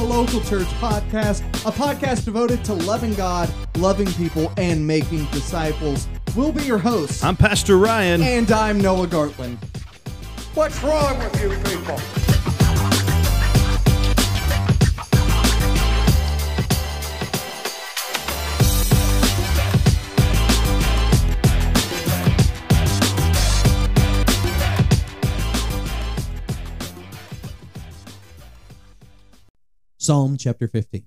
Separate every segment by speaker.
Speaker 1: the Local Church Podcast, a podcast devoted to loving God, loving people, and making disciples. We'll be your hosts,
Speaker 2: I'm Pastor Ryan.
Speaker 1: and I'm Noah Gartland.
Speaker 3: What's wrong with you people?
Speaker 4: Psalm chapter 15.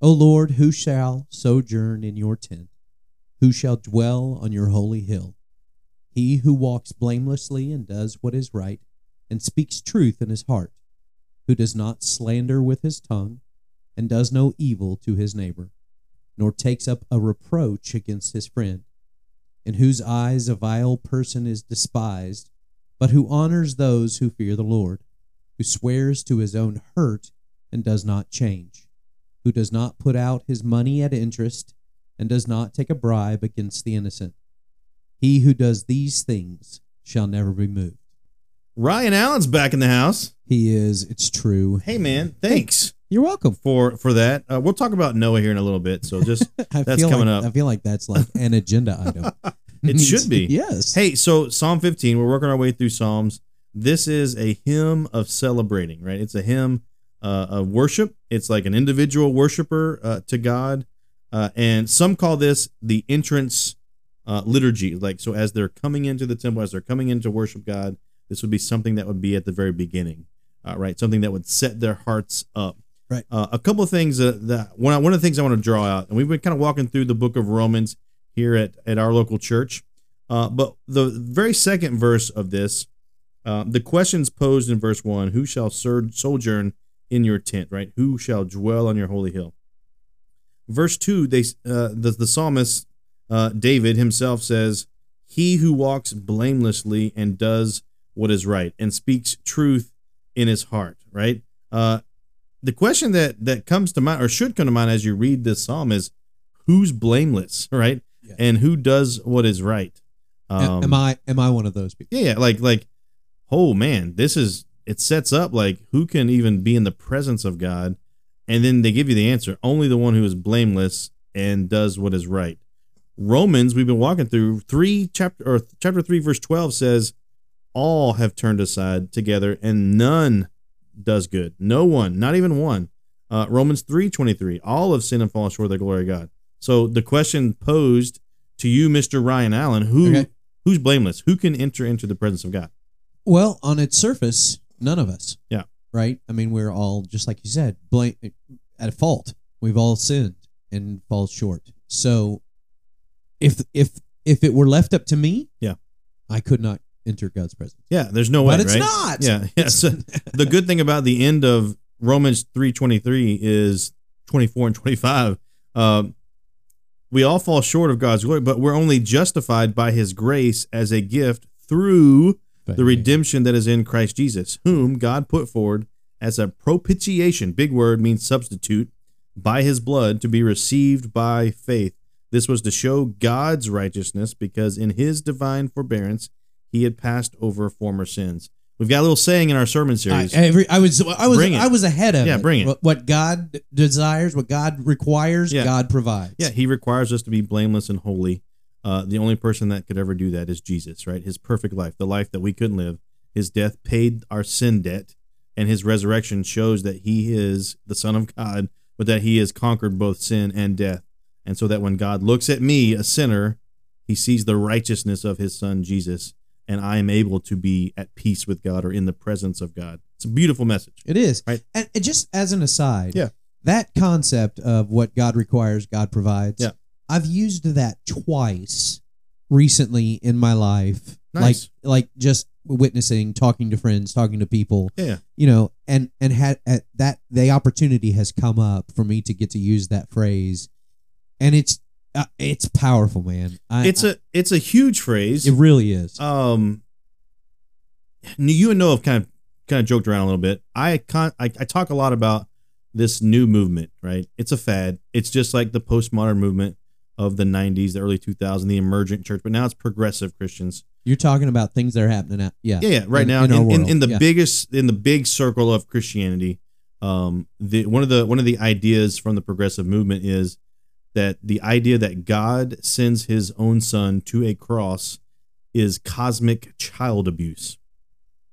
Speaker 4: O Lord, who shall sojourn in your tent? Who shall dwell on your holy hill? He who walks blamelessly and does what is right, and speaks truth in his heart, who does not slander with his tongue, and does no evil to his neighbor, nor takes up a reproach against his friend, in whose eyes a vile person is despised, but who honors those who fear the Lord, who swears to his own hurt and does not change, who does not put out his money at interest, and does not take a bribe against the innocent. He who does these things shall never be moved.
Speaker 2: Ryan Allan's back in the house.
Speaker 4: He is, it's true.
Speaker 2: Hey man, thanks
Speaker 4: You're welcome.
Speaker 2: for for that. Uh, we'll talk about Noah here in a little bit. So just That's coming
Speaker 4: like,
Speaker 2: up.
Speaker 4: I feel like that's like an agenda item.
Speaker 2: It should be.
Speaker 4: yes.
Speaker 2: hey, so Psalm 15. We're working our way through Psalms. This is a hymn of celebrating, right? It's a hymn uh, of worship. It's like an individual worshiper uh, to God, uh, and some call this the entrance uh, liturgy. Like so, as they're coming into the temple, as they're coming in to worship God, this would be something that would be at the very beginning, uh, right? Something that would set their hearts up.
Speaker 4: Right.
Speaker 2: Uh, a couple of things that, that one one of the things I want to draw out, and we've been kind of walking through the book of Romans here at at our local church. Uh, but the very second verse of this, uh, the questions posed in verse one: Who shall sojourn in your tent? Right? Who shall dwell on your holy hill? Verse two, they uh, the the psalmist uh, David himself says, "He who walks blamelessly and does what is right and speaks truth in his heart." Right? Uh, the question that that comes to mind or should come to mind as you read this psalm is, "Who's blameless?" Right?
Speaker 4: Yeah.
Speaker 2: And who does what is right?
Speaker 4: Am- am I am I one of those people?
Speaker 2: Yeah, yeah, like like, oh man, this is it sets up like who can even be in the presence of God, and then they give you the answer: only the one who is blameless and does what is right. Romans, we've been walking through three chapter or chapter three, verse twelve says, "All have turned aside together, and none does good. No one, not even one." Uh, Romans three twenty three, all have sinned and fallen short of the glory of God. So the question posed to you, Mister Ryan Allan, who
Speaker 4: Okay.
Speaker 2: who's blameless? Who can enter into the presence of God?
Speaker 4: Well, on its surface, none of us.
Speaker 2: Yeah.
Speaker 4: Right? I mean, we're all just like you said, blame at fault. We've all sinned and fall short. So if if if it were left up to me,
Speaker 2: Yeah.
Speaker 4: I could not enter God's presence.
Speaker 2: Yeah, there's no way,
Speaker 4: but it's
Speaker 2: right?
Speaker 4: not.
Speaker 2: Yeah, yeah. So the good thing about the end of Romans three twenty three is twenty four and twenty five. Um, we all fall short of God's glory, but we're only justified by His grace as a gift through the redemption that is in Christ Jesus, whom God put forward as a propitiation. Big word means substitute by His blood to be received by faith. This was to show God's righteousness because in His divine forbearance He had passed over former sins. We've got a little saying in our sermon
Speaker 4: I,
Speaker 2: series.
Speaker 4: every, I was I was. I was ahead of
Speaker 2: Yeah,
Speaker 4: it.
Speaker 2: bring it.
Speaker 4: What, what God desires, what God requires,
Speaker 2: Yeah.
Speaker 4: God provides.
Speaker 2: Yeah, he requires us to be blameless and holy. Uh, the only person that could ever do that is Jesus, right? His perfect life, the life that we couldn't live. His death paid our sin debt, and his resurrection shows that he is the Son of God, but that he has conquered both sin and death. And so that when God looks at me, a sinner, he sees the righteousness of his Son, Jesus, and I am able to be at peace with God or in the presence of God. It's a beautiful message.
Speaker 4: It is.
Speaker 2: Right.
Speaker 4: And, and just as an aside,
Speaker 2: Yeah.
Speaker 4: that concept of what God requires, God provides.
Speaker 2: Yeah.
Speaker 4: I've used that twice recently in my life.
Speaker 2: Nice.
Speaker 4: Like like just witnessing, talking to friends, talking to people,
Speaker 2: Yeah.
Speaker 4: you know, and and had at that the opportunity has come up for me to get to use that phrase. And it's uh, it's powerful, man. I,
Speaker 2: It's a it's a huge phrase.
Speaker 4: it really is.
Speaker 2: um you and Noah have kind of kind of joked around a little bit. I con- I, I talk a lot about this new movement, right? It's a fad. It's just like the postmodern movement of the 90s, the early 2000s, the emergent church, but now it's progressive Christians.
Speaker 4: You're talking about things that are happening now. Yeah.
Speaker 2: Yeah, yeah, right
Speaker 4: In-
Speaker 2: now
Speaker 4: in
Speaker 2: in, in, in the
Speaker 4: yeah.
Speaker 2: biggest in the big circle of Christianity, Um, the one of the one of the ideas from the progressive movement is that the idea that God sends His own Son to a cross is cosmic child abuse,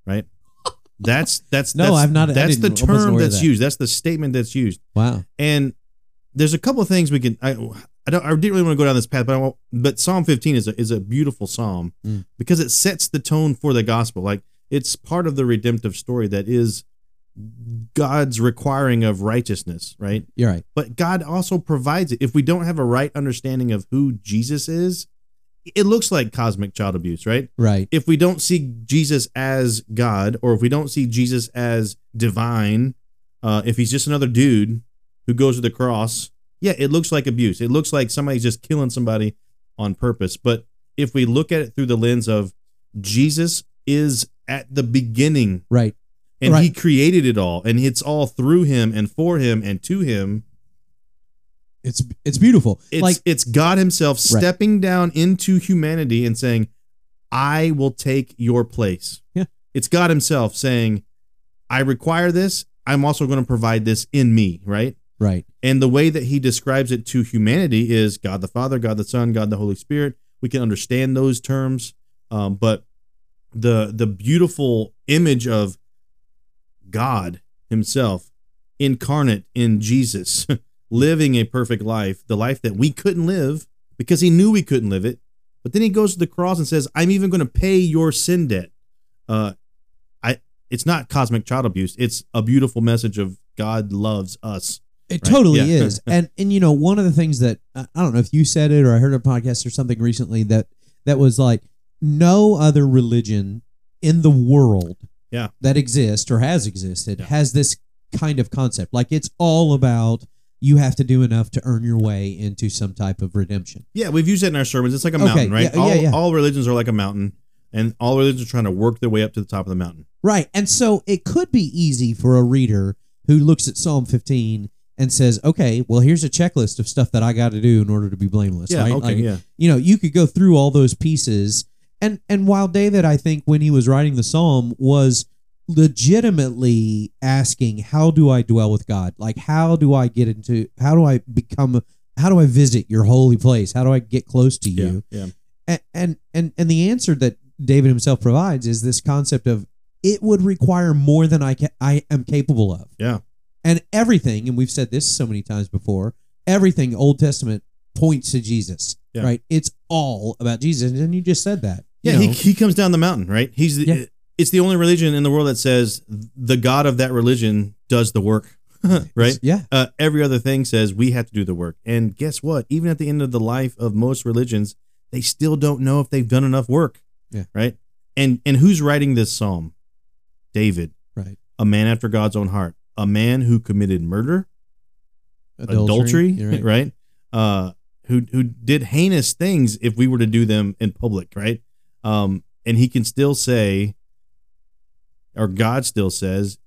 Speaker 2: right? That's that's
Speaker 4: No,
Speaker 2: that's,
Speaker 4: I've not-
Speaker 2: That's the
Speaker 4: didn't- I wasn't
Speaker 2: term that's
Speaker 4: that.
Speaker 2: used. That's the statement that's used.
Speaker 4: Wow.
Speaker 2: And there's a couple of things we can. I I don't. I didn't really want to go down this path, but I won't, but Psalm 15 is a is a beautiful psalm
Speaker 4: Mm.
Speaker 2: because it sets the tone for the gospel. Like it's part of the redemptive story that is God's requiring of righteousness, right?
Speaker 4: You're right.
Speaker 2: But God also provides it. If we don't have a right understanding of who Jesus is, it looks like cosmic child abuse, right?
Speaker 4: Right.
Speaker 2: if we don't see Jesus as God, or if we don't see Jesus as divine, uh, if he's just another dude who goes to the cross, yeah, it looks like abuse. It looks like somebody's just killing somebody on purpose. But if we look at it through the lens of Jesus is at the beginning
Speaker 4: Right.
Speaker 2: and he created it all, and it's all through him and for him and to him.
Speaker 4: It's it's beautiful.
Speaker 2: It's
Speaker 4: like
Speaker 2: it's God Himself
Speaker 4: Right.
Speaker 2: stepping down into humanity and saying, "I will take your place."
Speaker 4: Yeah.
Speaker 2: It's God Himself saying, "I require this. I'm also going to provide this in me." Right.
Speaker 4: Right.
Speaker 2: And the way that He describes it to humanity is God the Father, God the Son, God the Holy Spirit. We can understand those terms, um, but the the beautiful image of God Himself incarnate in Jesus, living a perfect life, the life that we couldn't live because He knew we couldn't live it. But then He goes to the cross and says, "I'm even going to pay your sin debt." Uh, I it's not cosmic child abuse. It's a beautiful message of God loves us.
Speaker 4: It
Speaker 2: Right.
Speaker 4: totally
Speaker 2: Yeah.
Speaker 4: is. And and you know, one of the things that I don't know if you said it or I heard a podcast or something recently that that was like no other religion in the world
Speaker 2: Yeah.
Speaker 4: that exists or has existed
Speaker 2: Yeah.
Speaker 4: has this kind of concept. Like it's all about you have to do enough to earn your way into some type of redemption.
Speaker 2: Yeah, we've used it in our sermons. It's like a
Speaker 4: Okay,
Speaker 2: mountain, right?
Speaker 4: yeah,
Speaker 2: all,
Speaker 4: yeah, yeah.
Speaker 2: all religions are like a mountain, and all religions are trying to work their way up to the top of the mountain.
Speaker 4: Right. And so it could be easy for a reader who looks at Psalm 15 and says, okay, well, here's a checklist of stuff that I got to do in order to be blameless.
Speaker 2: Yeah,
Speaker 4: right?
Speaker 2: okay,
Speaker 4: Like,
Speaker 2: yeah.
Speaker 4: You know, you could go through all those pieces. And, and while David, I think, when he was writing the psalm, was legitimately asking, how do I dwell with God? Like, how do I get into, how do I become, how do I visit your holy place? How do I get close to
Speaker 2: Yeah,
Speaker 4: you?
Speaker 2: yeah,
Speaker 4: and and and, and the answer that David himself provides is this concept of it would require more than I ca- I am capable of.
Speaker 2: yeah.
Speaker 4: And everything, and we've said this so many times before, everything Old Testament points to Jesus.
Speaker 2: Yeah.
Speaker 4: Right? It's all about Jesus. And you just said that. You
Speaker 2: Yeah, he,
Speaker 4: know,
Speaker 2: he comes down the mountain, right? He's the,
Speaker 4: Yeah.
Speaker 2: it's the only religion in the world that says the God of that religion does the work, right?
Speaker 4: Yeah.
Speaker 2: Uh, every other thing says we have to do the work. And guess what? Even at the end of the life of most religions, they still don't know if they've done enough work.
Speaker 4: Yeah.
Speaker 2: Right. And and who's writing this psalm? David,
Speaker 4: Right.
Speaker 2: a man after God's own heart, a man who committed murder, adultery,
Speaker 4: You're
Speaker 2: right.
Speaker 4: right.
Speaker 2: Uh, who who did heinous things if we were to do them in public, right? Um, and he can still say, or God still says,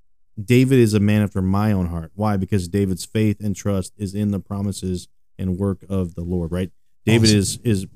Speaker 2: David is a man after my own heart. Why? Because David's faith and trust is in the promises and work of the Lord, right? David
Speaker 4: Awesome.
Speaker 2: is is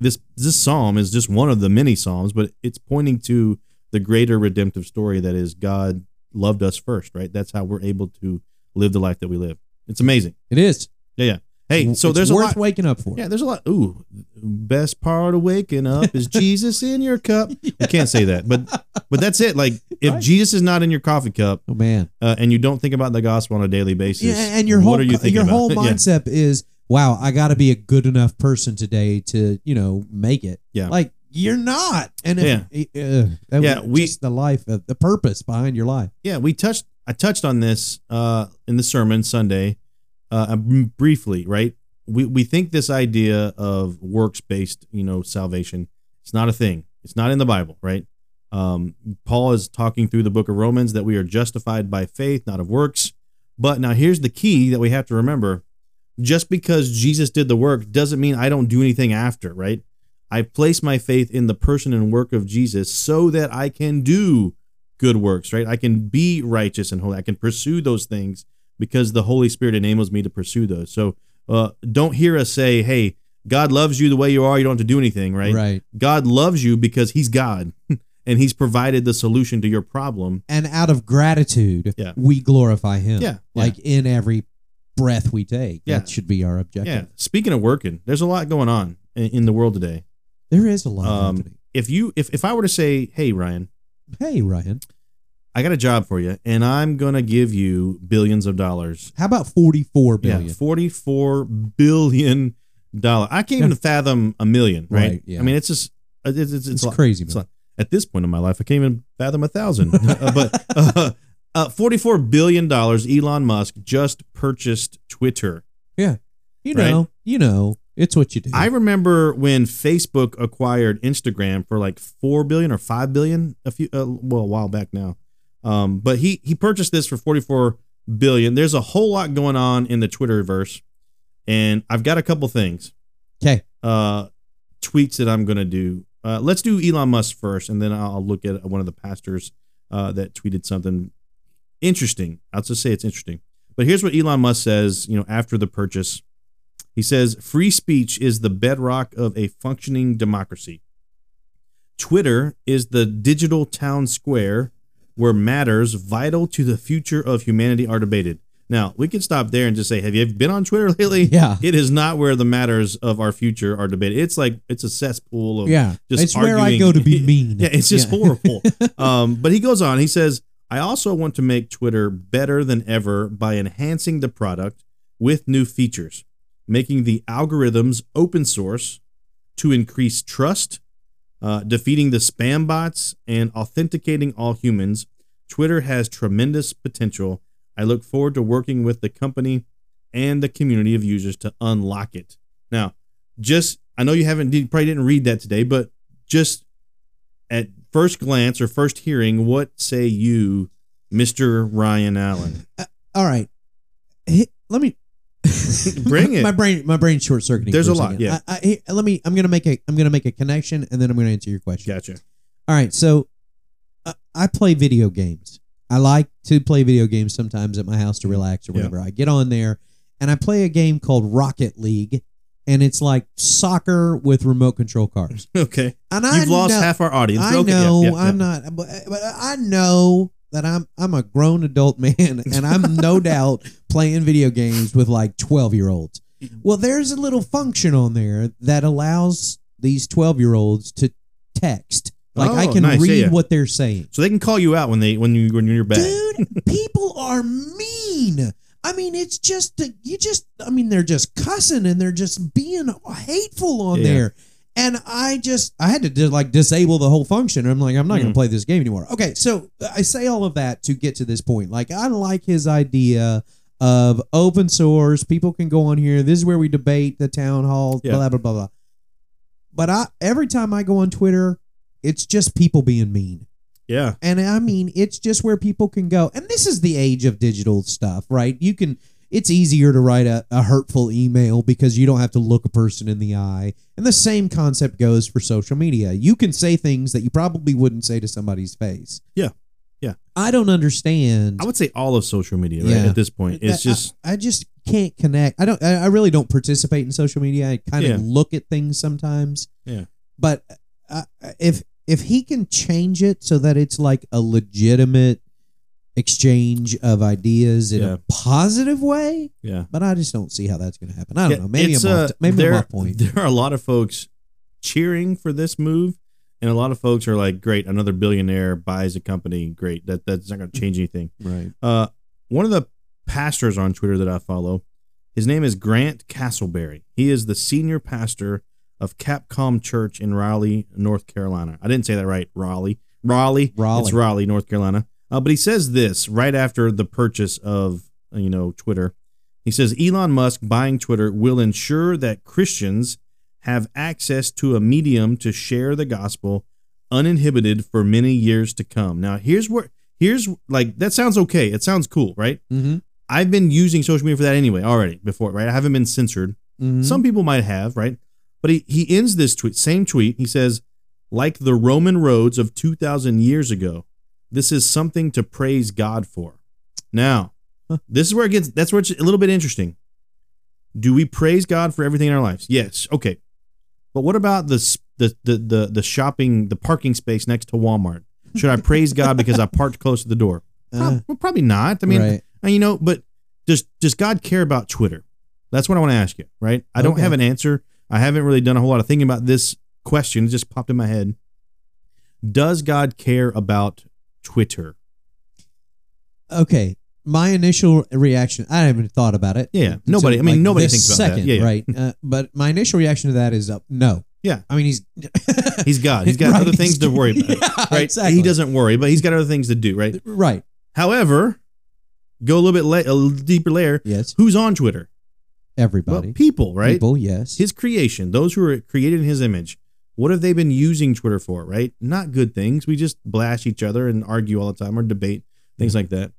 Speaker 2: this this psalm is just one of the many psalms, but it's pointing to the greater redemptive story that is God loved us first, right? That's how we're able to live the life that we live. It's amazing.
Speaker 4: It is.
Speaker 2: Yeah, yeah. Hey, so
Speaker 4: It's
Speaker 2: there's a
Speaker 4: worth
Speaker 2: lot.
Speaker 4: waking up for.
Speaker 2: Yeah, there's a lot. Ooh, best part of waking up is Jesus in your cup. We can't say that, but but that's it. Like if
Speaker 4: Right.
Speaker 2: Jesus is not in your coffee cup,
Speaker 4: Oh man.
Speaker 2: uh, and you don't think about the gospel on a daily basis,
Speaker 4: Yeah, and your
Speaker 2: what
Speaker 4: whole
Speaker 2: are you thinking
Speaker 4: your
Speaker 2: about?
Speaker 4: whole
Speaker 2: Yeah.
Speaker 4: mindset is, wow, I got to be a good enough person today to you know make it.
Speaker 2: Yeah.
Speaker 4: like you're not. And if, uh, that
Speaker 2: Yeah,
Speaker 4: was
Speaker 2: we-
Speaker 4: just the life of the purpose behind your life.
Speaker 2: yeah, we touched. I touched on this uh, in the sermon Sunday, uh, briefly. Right? We we think this idea of works based, you know, salvation. It's not a thing. It's not in the Bible, right? Um, Paul is talking through the book of Romans that we are justified by faith, not of works. But now here's the key that we have to remember: just because Jesus did the work doesn't mean I don't do anything after, right? I place my faith in the person and work of Jesus so that I can do good works, right? I can be righteous and holy. I can pursue those things because the Holy Spirit enables me to pursue those. So uh, don't hear us say, hey, God loves you the way you are. You don't have to do anything, right?
Speaker 4: Right.
Speaker 2: God loves you because he's God. and he's provided the solution to your problem.
Speaker 4: and out of gratitude,
Speaker 2: Yeah.
Speaker 4: we glorify Him.
Speaker 2: Yeah,
Speaker 4: like in every breath we take.
Speaker 2: Yeah.
Speaker 4: That should be our objective.
Speaker 2: Yeah. Speaking of working, there's a lot going on in, in the world today.
Speaker 4: There is a lot
Speaker 2: Um,
Speaker 4: happening.
Speaker 2: If you if if I were to say, "Hey Ryan,
Speaker 4: Hey, Ryan,
Speaker 2: I got a job for you and I'm going to give you billions of dollars."
Speaker 4: how about forty-four billion?
Speaker 2: Yeah, 44 billion dollar. I can't even fathom a million, right?
Speaker 4: Right, yeah.
Speaker 2: I mean, it's just it's it's, it's,
Speaker 4: It's crazy,
Speaker 2: it's
Speaker 4: man.
Speaker 2: a lot. At this point in my life, I can't even fathom a thousand. Uh, but uh, uh, 44 billion dollars Elon Musk just purchased Twitter.
Speaker 4: Yeah, you
Speaker 2: Right?
Speaker 4: know, you know, it's what you do.
Speaker 2: I remember when Facebook acquired Instagram for like 4 billion or 5 billion a few uh, well a while back now. Um, but he he purchased this for 44 billion. There's a whole lot going on in the Twitterverse and I've got a couple things.
Speaker 4: okay.
Speaker 2: uh, tweets that I'm going to do. Uh, let's do Elon Musk first, and then I'll look at one of the pastors uh, that tweeted something interesting. I'll just say it's interesting. But here's what Elon Musk says, you know, after the purchase. He says, "Free speech is the bedrock of a functioning democracy. Twitter is the digital town square where matters vital to the future of humanity are debated." Now, we can stop there and just say, "Have you been on Twitter lately?"
Speaker 4: Yeah.
Speaker 2: It is not where the matters of our future are debated. It's like it's a cesspool of
Speaker 4: Yeah,
Speaker 2: just
Speaker 4: it's where I
Speaker 2: arguing.
Speaker 4: go to be mean.
Speaker 2: yeah, it's just
Speaker 4: Yeah.
Speaker 2: horrible. um, but he goes on. He says, "I also want to make Twitter better than ever by enhancing the product with new features, making the algorithms open source to increase trust, uh, defeating the spam bots, and authenticating all humans. Twitter has tremendous potential. I look forward to working with the company and the community of users to unlock it. Now, just I know you haven't you probably didn't read that today, but just at first glance or first hearing, what say you, Mister Ryan Allan?
Speaker 4: All right, let me
Speaker 2: Bring it.
Speaker 4: My brain, my brain short circuiting.
Speaker 2: There's a lot,
Speaker 4: second.
Speaker 2: yeah.
Speaker 4: I, I, let me. I'm gonna make a. I'm gonna make a connection, and then I'm gonna answer your question.
Speaker 2: Gotcha.
Speaker 4: All right, so uh, I play video games. I like to play video games sometimes at my house to relax or
Speaker 2: Yeah.
Speaker 4: whatever. I get on there and I play a game called Rocket League, and it's like soccer with remote control cars.
Speaker 2: Okay,
Speaker 4: And I
Speaker 2: you've lost
Speaker 4: know,
Speaker 2: half our audience.
Speaker 4: I
Speaker 2: okay,
Speaker 4: know
Speaker 2: yeah, yeah.
Speaker 4: I'm not, but, but I know that I'm I'm a grown adult man, and I'm no doubt playing video games with like 12 year olds. Mm-hmm. Well, there's a little function on there that allows these 12 year olds to text. Like I
Speaker 2: Oh,
Speaker 4: can
Speaker 2: nice.
Speaker 4: read
Speaker 2: Yeah, yeah.
Speaker 4: what they're saying.
Speaker 2: So they can call you out when they when you when you're bad.
Speaker 4: Dude, people are mean. I mean, it's just you just. I mean, they're just cussing and they're just being hateful on
Speaker 2: Yeah.
Speaker 4: there. And I just, I had to just like disable the whole function. I'm like, I'm not going
Speaker 2: Mm.
Speaker 4: to play this game anymore. Okay, so I say all of that to get to this point. Like, I like his idea of open source. People can go on here. This is where we debate the town hall.
Speaker 2: Yeah.
Speaker 4: Blah blah blah blah. But I every time I go on Twitter, it's just people being mean.
Speaker 2: Yeah,
Speaker 4: And I mean, it's just where people can go. And this is the age of digital stuff, right? You can, it's easier to write a, a hurtful email because you don't have to look a person in the eye. And the same concept goes for social media. You can say things that you probably wouldn't say to somebody's face.
Speaker 2: Yeah. Yeah.
Speaker 4: I don't understand.
Speaker 2: I would say all of social media right,
Speaker 4: Yeah.
Speaker 2: at this point. It's
Speaker 4: I-
Speaker 2: just
Speaker 4: I, I just can't connect. I don't. I I really don't participate in social media. I kind of look at things sometimes.
Speaker 2: Yeah.
Speaker 4: But uh, if if he can change it so that it's like a legitimate exchange of ideas in
Speaker 2: Yeah.
Speaker 4: a positive way,
Speaker 2: yeah.
Speaker 4: but I just don't see how that's going to happen. I don't know. Maybe
Speaker 2: it's,
Speaker 4: I'm
Speaker 2: uh,
Speaker 4: off. Maybe
Speaker 2: there,
Speaker 4: I'm off point.
Speaker 2: There are a lot of folks cheering for this move, and a lot of folks are like, "Great, another billionaire buys a company. Great, that that's not going to change anything."
Speaker 4: Right.
Speaker 2: Uh, one of the pastors on Twitter that I follow, his name is Grant Castleberry. He is the senior pastor of Capcom Church in Raleigh, North Carolina. I didn't say that right. Raleigh, Raleigh,
Speaker 4: Raleigh.
Speaker 2: It's Raleigh, North Carolina. Uh, but he says this right after the purchase of uh, you know Twitter. He says Elon Musk buying Twitter will ensure that Christians have access to a medium to share the gospel uninhibited for many years to come. Now, here's where here's like that sounds okay. It sounds cool, right?
Speaker 4: Mm-hmm.
Speaker 2: I've been using social media for that anyway already before, right? I haven't been censored.
Speaker 4: Mm-hmm.
Speaker 2: Some people might have, right? But he, he ends this tweet, same tweet. He says, like the Roman roads of 2,000 years ago, this is something to praise God for. Now, this is where it gets, that's where it's a little bit interesting. Do we praise God for everything in our lives? Yes. Okay. But what about the, the the the the shopping the parking space next to Walmart? Should I praise God because I parked close to the door?
Speaker 4: Uh,
Speaker 2: well, probably not. I mean,
Speaker 4: right.
Speaker 2: uh, you know, but does does God care about Twitter? That's what I want to ask you, right? I don't
Speaker 4: Okay.
Speaker 2: have an answer. I haven't really done a whole lot of thinking about this question. It just popped in my head. Does God care about Twitter?
Speaker 4: Okay. My initial reaction, I haven't thought about it.
Speaker 2: Yeah, nobody- I mean, nobody
Speaker 4: this
Speaker 2: thinks about that.
Speaker 4: second,
Speaker 2: Yeah, yeah.
Speaker 4: right? Uh, but my initial reaction to that is uh, no.
Speaker 2: Yeah.
Speaker 4: I mean, he's
Speaker 2: He's God. He's got
Speaker 4: Right,
Speaker 2: other things to worry about.
Speaker 4: Yeah,
Speaker 2: right?
Speaker 4: exactly.
Speaker 2: He doesn't worry, but he's got other things to do, right?
Speaker 4: right.
Speaker 2: However, go a little bit la- a little deeper layer.
Speaker 4: Yes.
Speaker 2: Who's on Twitter?
Speaker 4: Everybody.
Speaker 2: Well, people, right?
Speaker 4: People. Yes.
Speaker 2: His creation, those who are created in his image. What have they been using Twitter for, right? Not good things. We just blast each other and argue all the time or debate, things like that.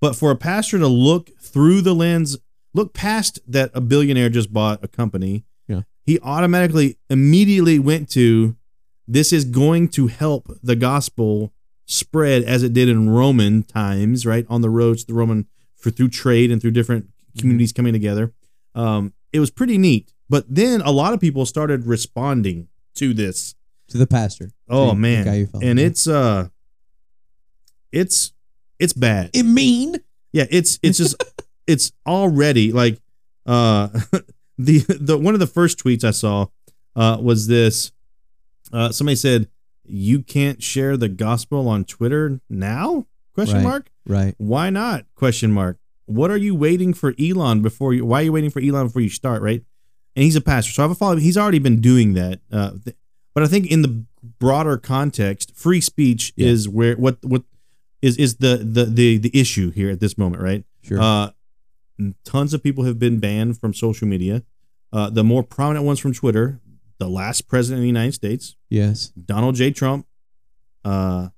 Speaker 2: But for a pastor to look through the lens, look past that a billionaire just bought a company,
Speaker 4: Yeah.
Speaker 2: he automatically immediately went to this is going to help the gospel spread as it did in Roman times, right? On the roads the Roman for through trade and through different communities coming together. Um, it was pretty neat. But then a lot of people started responding to this.
Speaker 4: to the pastor.
Speaker 2: Oh man.
Speaker 4: guy you follow.
Speaker 2: and it's uh it's it's bad.
Speaker 4: it mean.
Speaker 2: Yeah, it's it's just it's already like uh the the one of the first tweets I saw uh was this uh somebody said you can't share the gospel on Twitter now? Question
Speaker 4: Right.
Speaker 2: mark.
Speaker 4: Right.
Speaker 2: Why not? Question mark. What are you waiting for Elon before you? Why are you waiting for Elon before you start? Right? And he's a pastor, so I have a follow. He's already been doing that. Uh, th- but I think in the broader context, free speech
Speaker 4: Yeah.
Speaker 2: is where what what is is the the the the issue here at this moment, right?
Speaker 4: Sure.
Speaker 2: Uh, tons of people have been banned from social media. Uh, the more prominent ones from Twitter. The last president of the United States,
Speaker 4: yes.
Speaker 2: Donald J. Trump, uh,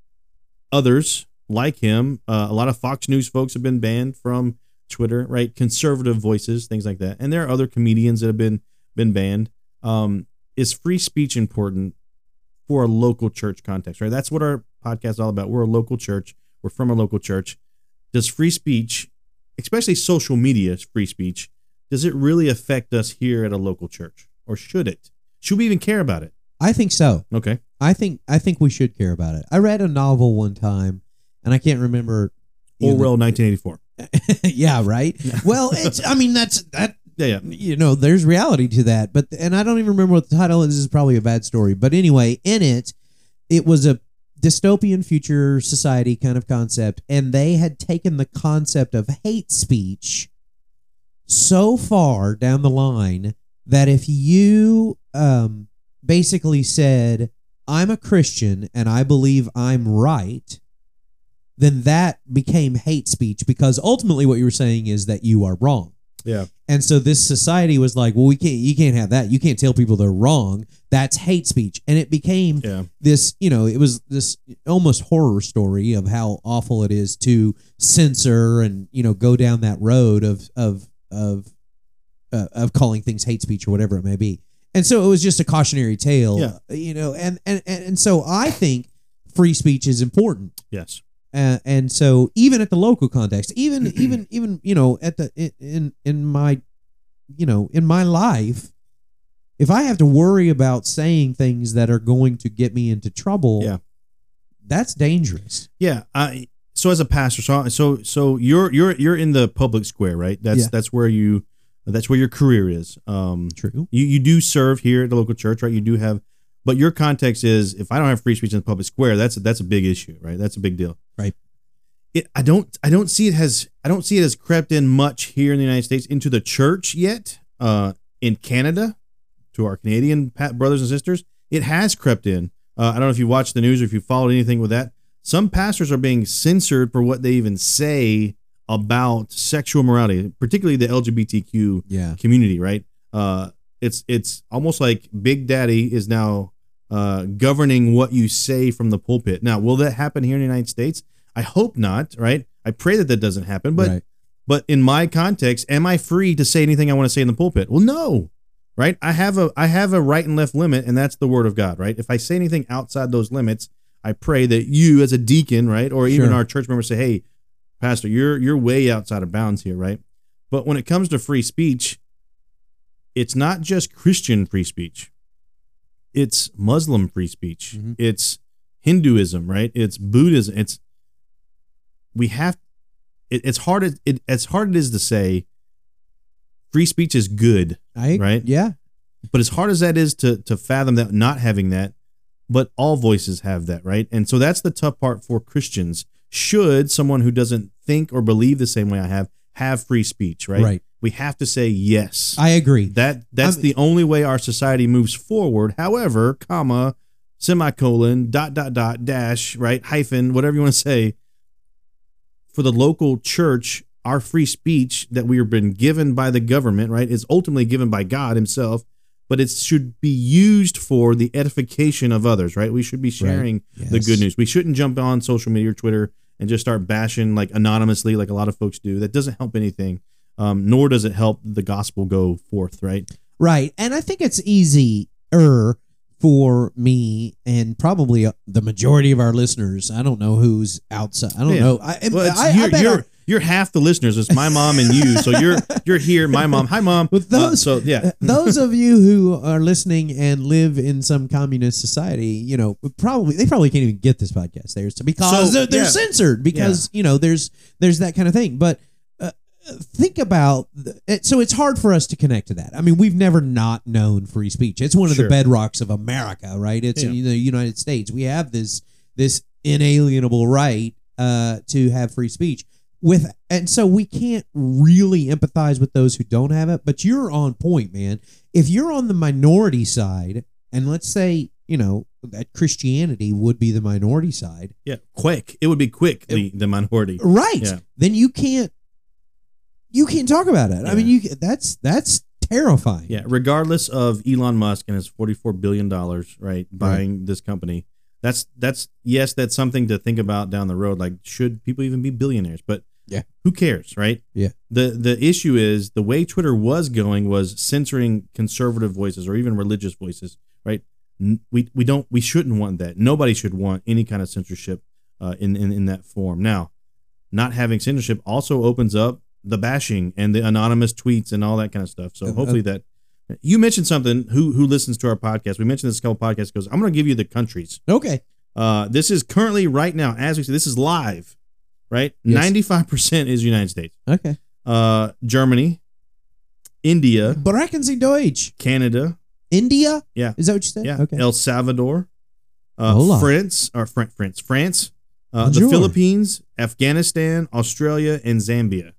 Speaker 2: others like him. Uh, a lot of Fox News folks have been banned from Twitter, right? Conservative voices, things like that. And there are other comedians that have been been banned. Um, is free speech important for a local church context, right? That's what our podcast is all about. We're a local church. We're from a local church. Does free speech, especially social media free speech, does it really affect us here at a local church, or should it? Should we even care about it?
Speaker 4: I think so.
Speaker 2: Okay.
Speaker 4: I think I think we should care about it. I read a novel one time, and I can't remember.
Speaker 2: Orwell, 1984.
Speaker 4: yeah. Right. Well, it's. I mean, that's that.
Speaker 2: Yeah, yeah.
Speaker 4: you know, there's reality to that. But and I don't even remember what the title is. This is probably a bad story. But anyway, in it, it was a dystopian future society kind of concept, and they had taken the concept of hate speech so far down the line that if you um, basically said, "I'm a Christian and I believe I'm right," then that became hate speech because ultimately what you were saying is that you are wrong.
Speaker 2: Yeah.
Speaker 4: And so this society was like, well, we can't, you can't have that. You can't tell people they're wrong. That's hate speech. And it became
Speaker 2: Yeah.
Speaker 4: this, you know, it was this almost horror story of how awful it is to censor and, you know, go down that road of, of, of, uh, of calling things hate speech or whatever it may be. And so it was just a cautionary tale,
Speaker 2: Yeah.
Speaker 4: you know, and, and, and, and so I think free speech is important
Speaker 2: Yes.
Speaker 4: Uh, and so even at the local context even even even you know at the in- in my you know in my life if i have to worry about saying things that are going to get me into trouble
Speaker 2: Yeah.
Speaker 4: that's dangerous
Speaker 2: Yeah. I so as a pastor, so so so you're you're you're in the public square, right? That's
Speaker 4: Yeah.
Speaker 2: that's where you that's where your career is. Um
Speaker 4: true
Speaker 2: you, you do serve here at the local church, right? You do have but your context is if I don't have free speech in the public square, that's that's a big issue, right? That's a big deal.
Speaker 4: Right.
Speaker 2: It, I don't I don't see it has I don't see it has crept in much here in the United States into the church yet. Uh, in Canada, to our Canadian brothers and sisters, it has crept in. Uh, I don't know if you watched the news or if you followed anything with that. Some pastors are being censored for what they even say about sexual morality, particularly the LGBTQ
Speaker 4: yeah
Speaker 2: community, right? Uh, it's it's almost like Big Daddy is now uh, governing what you say from the pulpit. Now, will that happen here in the United States? I hope not, right? I pray that that doesn't happen. But
Speaker 4: right
Speaker 2: but in my context, am I free to say anything I want to say in the pulpit? Well, no, right? I have a I have a right and left limit, and that's the word of God, right? If I say anything outside those limits, I pray that you, as a deacon, right, or even
Speaker 4: Sure.
Speaker 2: our church members, say, "Hey, pastor, you're you're way outside of bounds here, right?" But when it comes to free speech, it's not just Christian free speech. It's Muslim free speech.
Speaker 4: Mhm.
Speaker 2: It's Hinduism, right? It's Buddhism. It's we have. It, it's hard. It, it as hard it is to say. Free speech is good,
Speaker 4: I,
Speaker 2: Right?
Speaker 4: Yeah.
Speaker 2: but as hard as that is to to fathom that not having that, but all voices have that, right? And so that's the tough part for Christians. Should someone who doesn't think or believe the same way I have have free speech, right?
Speaker 4: Right.
Speaker 2: We have to say yes.
Speaker 4: I agree.
Speaker 2: That that's
Speaker 4: I'm-
Speaker 2: the only way our society moves forward. However, comma, semicolon, dot dot dot, dash, right, hyphen, whatever you want to say. For the local church, our free speech that we have been given by the government, right, is ultimately given by God Himself, but it should be used for the edification of others, right? We should be sharing the
Speaker 4: Yes.
Speaker 2: good news. We shouldn't jump on social media or Twitter and just start bashing like anonymously, like a lot of folks do. That doesn't help anything. Um, nor does it help the gospel go forth, right?
Speaker 4: Right. And I think it's easier for me and probably uh, the majority of our listeners. I don't know who's outside. I don't
Speaker 2: Yeah.
Speaker 4: know. I,
Speaker 2: Well,
Speaker 4: I, I
Speaker 2: you're,
Speaker 4: bet
Speaker 2: you're,
Speaker 4: our-
Speaker 2: you're half the listeners. It's my mom and you. So you're you're here. My mom. Hi, mom.
Speaker 4: With those-
Speaker 2: Uh, so yeah,
Speaker 4: those of you who are listening and live in some communist society, you know, probably they probably can't even get this podcast there so because
Speaker 2: So,
Speaker 4: they're, they're
Speaker 2: yeah.
Speaker 4: censored because you know there's there's that kind of thing. But uh, think about it, so it's hard for us to connect to that. I mean, we've never not known free speech. It's one of
Speaker 2: Sure.
Speaker 4: the bedrocks of America, right? It's
Speaker 2: Yeah.
Speaker 4: in the United States. We have this this inalienable right uh, to have free speech with and so we can't really empathize with those who don't have it but you're on point man if you're on the minority side and let's say you know that christianity would be the minority side
Speaker 2: yeah. Quick. It would be quickly the minority.
Speaker 4: right
Speaker 2: Yeah.
Speaker 4: then you can't you can't talk about it i mean you that's that's terrifying
Speaker 2: Yeah. Regardless of Elon Musk and his forty-four billion dollars, right, buying this company. That's that's yes, that's something to think about down the road. Like, should people even be billionaires? But
Speaker 4: Yeah.
Speaker 2: who cares, right?
Speaker 4: Yeah.
Speaker 2: The the issue is the way Twitter was going was censoring conservative voices or even religious voices, right? We we don't we shouldn't want that. Nobody should want any kind of censorship uh, in, in in that form. Now, not having censorship also opens up the bashing and the anonymous tweets and all that kind of stuff. So
Speaker 4: Uh,
Speaker 2: hopefully that you mentioned something. Who who listens to our podcast? We mentioned this a couple podcasts. Goes. I'm going to give you the countries.
Speaker 4: okay
Speaker 2: Uh, this is currently right now as we say. This is live, right? Ninety five percent is United States.
Speaker 4: okay
Speaker 2: Uh, Germany, India,
Speaker 4: Bracken Sie Deutsch.
Speaker 2: Canada,
Speaker 4: India?
Speaker 2: Yeah.
Speaker 4: Is that what you said?
Speaker 2: yeah,
Speaker 4: Okay.
Speaker 2: El Salvador, uh, France or Fran- France, France, uh, the Philippines, Afghanistan, Australia, and Zambia.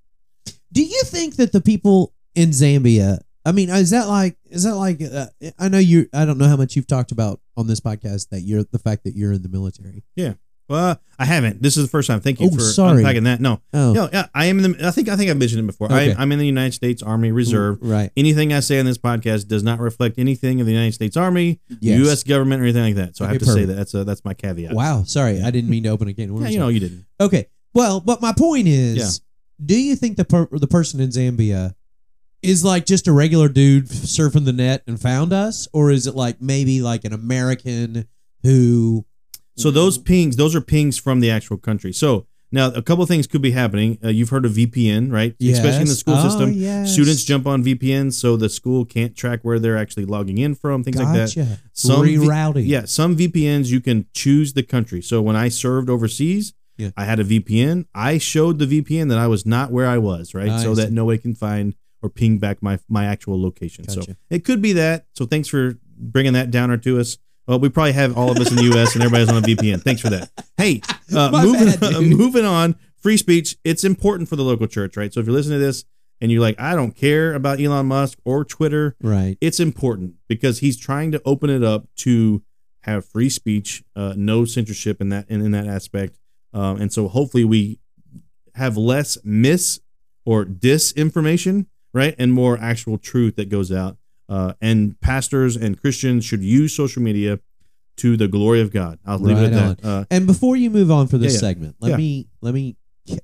Speaker 4: Do you think that the people in Zambia? I mean, is that like is that like? Uh, I know you. I don't know how much you've talked about on this podcast that you're the fact that you're in the military. Yeah.
Speaker 2: Well, I haven't. This is the first time. Thank you
Speaker 4: Oh,
Speaker 2: for
Speaker 4: sorry.
Speaker 2: unpacking that. No,
Speaker 4: Oh,
Speaker 2: no, yeah, I am in the. I think I think I mentioned it before.
Speaker 4: Okay.
Speaker 2: I, I'm in the United States Army Reserve.
Speaker 4: right?
Speaker 2: Anything I say on this podcast does not reflect anything of the United States Army,
Speaker 4: Yes.
Speaker 2: U.S. government, or anything like that. So I have to say that that's a, that's my caveat.
Speaker 4: Wow, sorry, I didn't mean to open again.
Speaker 2: Yeah, you know you didn't.
Speaker 4: Okay, well, but my point is,
Speaker 2: Yeah.
Speaker 4: Do you think the per- the person in Zambia is like just a regular dude surfing the net and found us, or is it like maybe like an American who?
Speaker 2: So those pings, those are pings from the actual country. So now a couple things could be happening. Uh, you've heard of VPN, right? Yes. Especially in the school
Speaker 4: Oh,
Speaker 2: system.
Speaker 4: yes.
Speaker 2: Students jump on VPN so the school can't track where they're actually logging in from, things like that.
Speaker 4: Gotcha.
Speaker 2: Some V- Yeah, some VPNs you can choose the country. So when I served overseas,
Speaker 4: Yeah.
Speaker 2: I had a VPN. I showed the VPN that I was not where I was, right?
Speaker 4: I
Speaker 2: so that nobody can find or ping back my my actual location. So it could be that. So thanks for bringing that downer to us. Well, we probably have all of us in the U.S. and everybody's on a VPN. Thanks for that. Hey, uh, moving
Speaker 4: bad, dude.
Speaker 2: moving on. Free speech. It's important for the local church, right? So if you're listening to this and you're like, I don't care about Elon Musk or Twitter,
Speaker 4: Right.
Speaker 2: it's important because he's trying to open it up to have free speech, uh, no censorship in that in, in that aspect, um, and so hopefully we have less mis or disinformation, right, and more actual truth that goes out. Uh, and pastors and Christians should use social media to the glory of God. I'll leave
Speaker 4: Right
Speaker 2: it at that. Uh,
Speaker 4: And before you move on for this
Speaker 2: Yeah, yeah.
Speaker 4: segment, let
Speaker 2: Yeah.
Speaker 4: me let me c-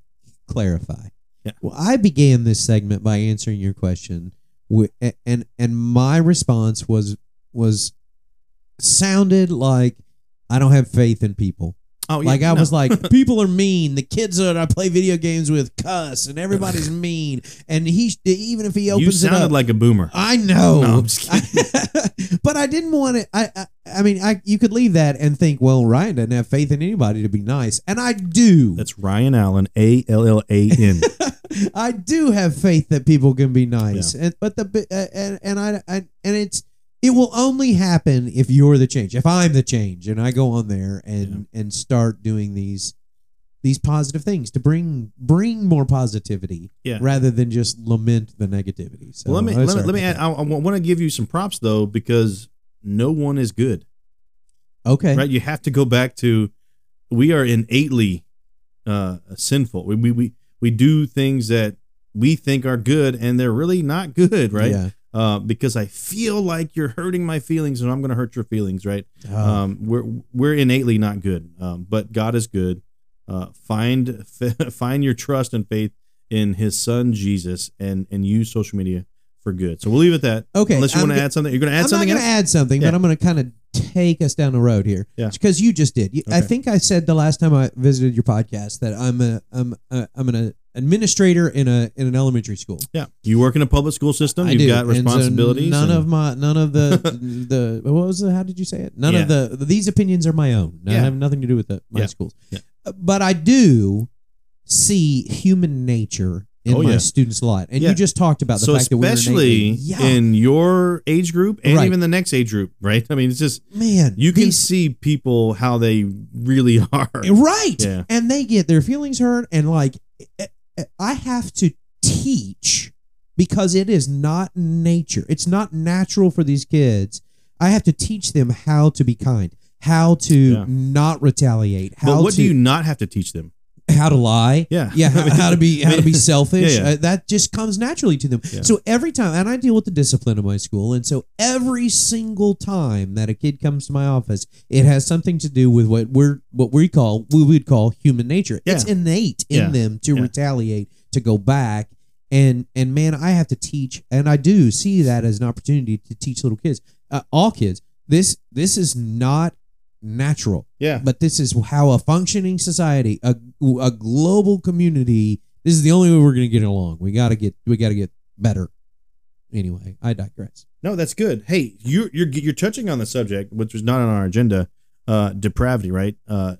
Speaker 4: clarify.
Speaker 2: Yeah.
Speaker 4: Well, I began this segment by answering your question, and and my response was was sounded like I don't have faith in people.
Speaker 2: Oh, yeah,
Speaker 4: like I
Speaker 2: no.
Speaker 4: was like, people are mean. The kids that I play video games with cuss, and everybody's mean. And he even if he
Speaker 2: you
Speaker 4: opens it
Speaker 2: sounded
Speaker 4: up,
Speaker 2: like a boomer.
Speaker 4: I know.
Speaker 2: No, I'm just kidding.
Speaker 4: but I didn't want it. I, I I mean, I you could leave that and think, well, Ryan doesn't have faith in anybody to be nice, and I do.
Speaker 2: That's Ryan Allan, A L L A N.
Speaker 4: I do have faith that people can be nice, and but the uh, and and I, I and it's it will only happen if you're the change. If I'm the change, and I go on there and and start doing these these positive things to bring bring more positivity,
Speaker 2: Yeah.
Speaker 4: rather than just lament the negativity. So
Speaker 2: Well, let me let me, let me add, I, I want to give you some props though because no one is good,
Speaker 4: okay,
Speaker 2: right? You have to go back to we are innately uh, sinful. We, we we we do things that we think are good and they're really not good, right?
Speaker 4: Yeah.
Speaker 2: Uh, because I feel like you're hurting my feelings and I'm going to hurt your feelings, right?
Speaker 4: Oh,
Speaker 2: Um, we're we're innately not good, um, but God is good. Uh, find find your trust and faith in His Son Jesus, and and use social media for good. So we'll leave it at that.
Speaker 4: Okay,
Speaker 2: Unless you want to add something, you're going to add something.
Speaker 4: I'm
Speaker 2: something.
Speaker 4: not going to add something,
Speaker 2: Yeah.
Speaker 4: but I'm going to kind of take us down the road here.
Speaker 2: Yeah.
Speaker 4: because you just did. You- I think I said the last time I visited your podcast that I'm a I'm a, I'm an administrator in a in an elementary school.
Speaker 2: yeah, you work in a public school system.
Speaker 4: I
Speaker 2: You've
Speaker 4: do.
Speaker 2: got
Speaker 4: And so
Speaker 2: responsibilities.
Speaker 4: none
Speaker 2: and-
Speaker 4: of my none of the the what was it? How did you say it? None
Speaker 2: Yeah.
Speaker 4: of the these opinions are my own. I
Speaker 2: Yeah.
Speaker 4: have nothing to do with the, my
Speaker 2: Yeah.
Speaker 4: schools.
Speaker 2: Yeah.
Speaker 4: But I do see human nature in
Speaker 2: Oh,
Speaker 4: my
Speaker 2: yeah.
Speaker 4: students a lot, and
Speaker 2: Yeah.
Speaker 4: you just talked about the
Speaker 2: so
Speaker 4: fact that we're
Speaker 2: especially
Speaker 4: yeah,
Speaker 2: in your age group and
Speaker 4: Right.
Speaker 2: even the next age group, right? I mean, it's just
Speaker 4: man,
Speaker 2: you can
Speaker 4: these-
Speaker 2: see people how they really are.
Speaker 4: right
Speaker 2: Yeah.
Speaker 4: and they get their feelings hurt and like eh, eh, i have to teach because it is not nature it's not natural for these kids i have to teach them how to be kind how to
Speaker 2: Yeah.
Speaker 4: not retaliate how
Speaker 2: But what
Speaker 4: to
Speaker 2: do you not have to teach them?
Speaker 4: How to lie.
Speaker 2: Yeah.
Speaker 4: yeah how, how to be how to be selfish.
Speaker 2: Yeah, yeah.
Speaker 4: Uh, that just comes naturally to them.
Speaker 2: Yeah.
Speaker 4: so every time and i deal with the discipline of my school and so every single time that a kid comes to my office it has something to do with what we're what we call we would call human nature. It's innate in them to retaliate to go back and and man i have to teach and i do see that as an opportunity to teach little kids uh, all kids. This this is not natural
Speaker 2: Yeah.
Speaker 4: but this is how a functioning society, a, a global community. This is the only way we're going to get along. We got to get we got to get better. Anyway, I digress.
Speaker 2: No, that's good. Hey, you're you're you're touching on the subject, which was not on our agenda, uh, depravity, right? Uh,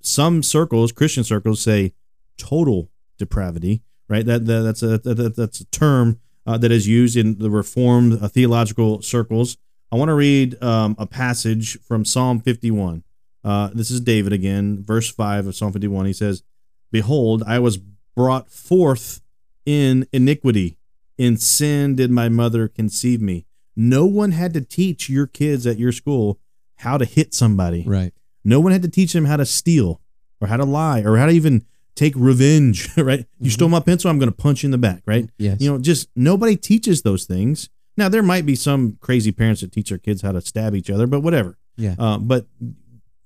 Speaker 2: some circles, Christian circles, say total depravity, right? That, that that's a that, that's a term uh, that is used in the Reformed uh, theological circles. I want to read um, a passage from Psalm 51. Uh, this is David again, verse five of Psalm 51. He says, "Behold, I was brought forth in iniquity." in sin did my mother conceive me. No one had to teach your kids at your school how to hit somebody.
Speaker 4: Right.
Speaker 2: No one had to teach them how to steal or how to lie or how to even take revenge, right? You stole my pencil, I'm going to punch you in the back, right?
Speaker 4: Yes.
Speaker 2: You know, just nobody teaches those things. Now, there might be some crazy parents that teach their kids how to stab each other, but whatever.
Speaker 4: Yeah.
Speaker 2: Uh, but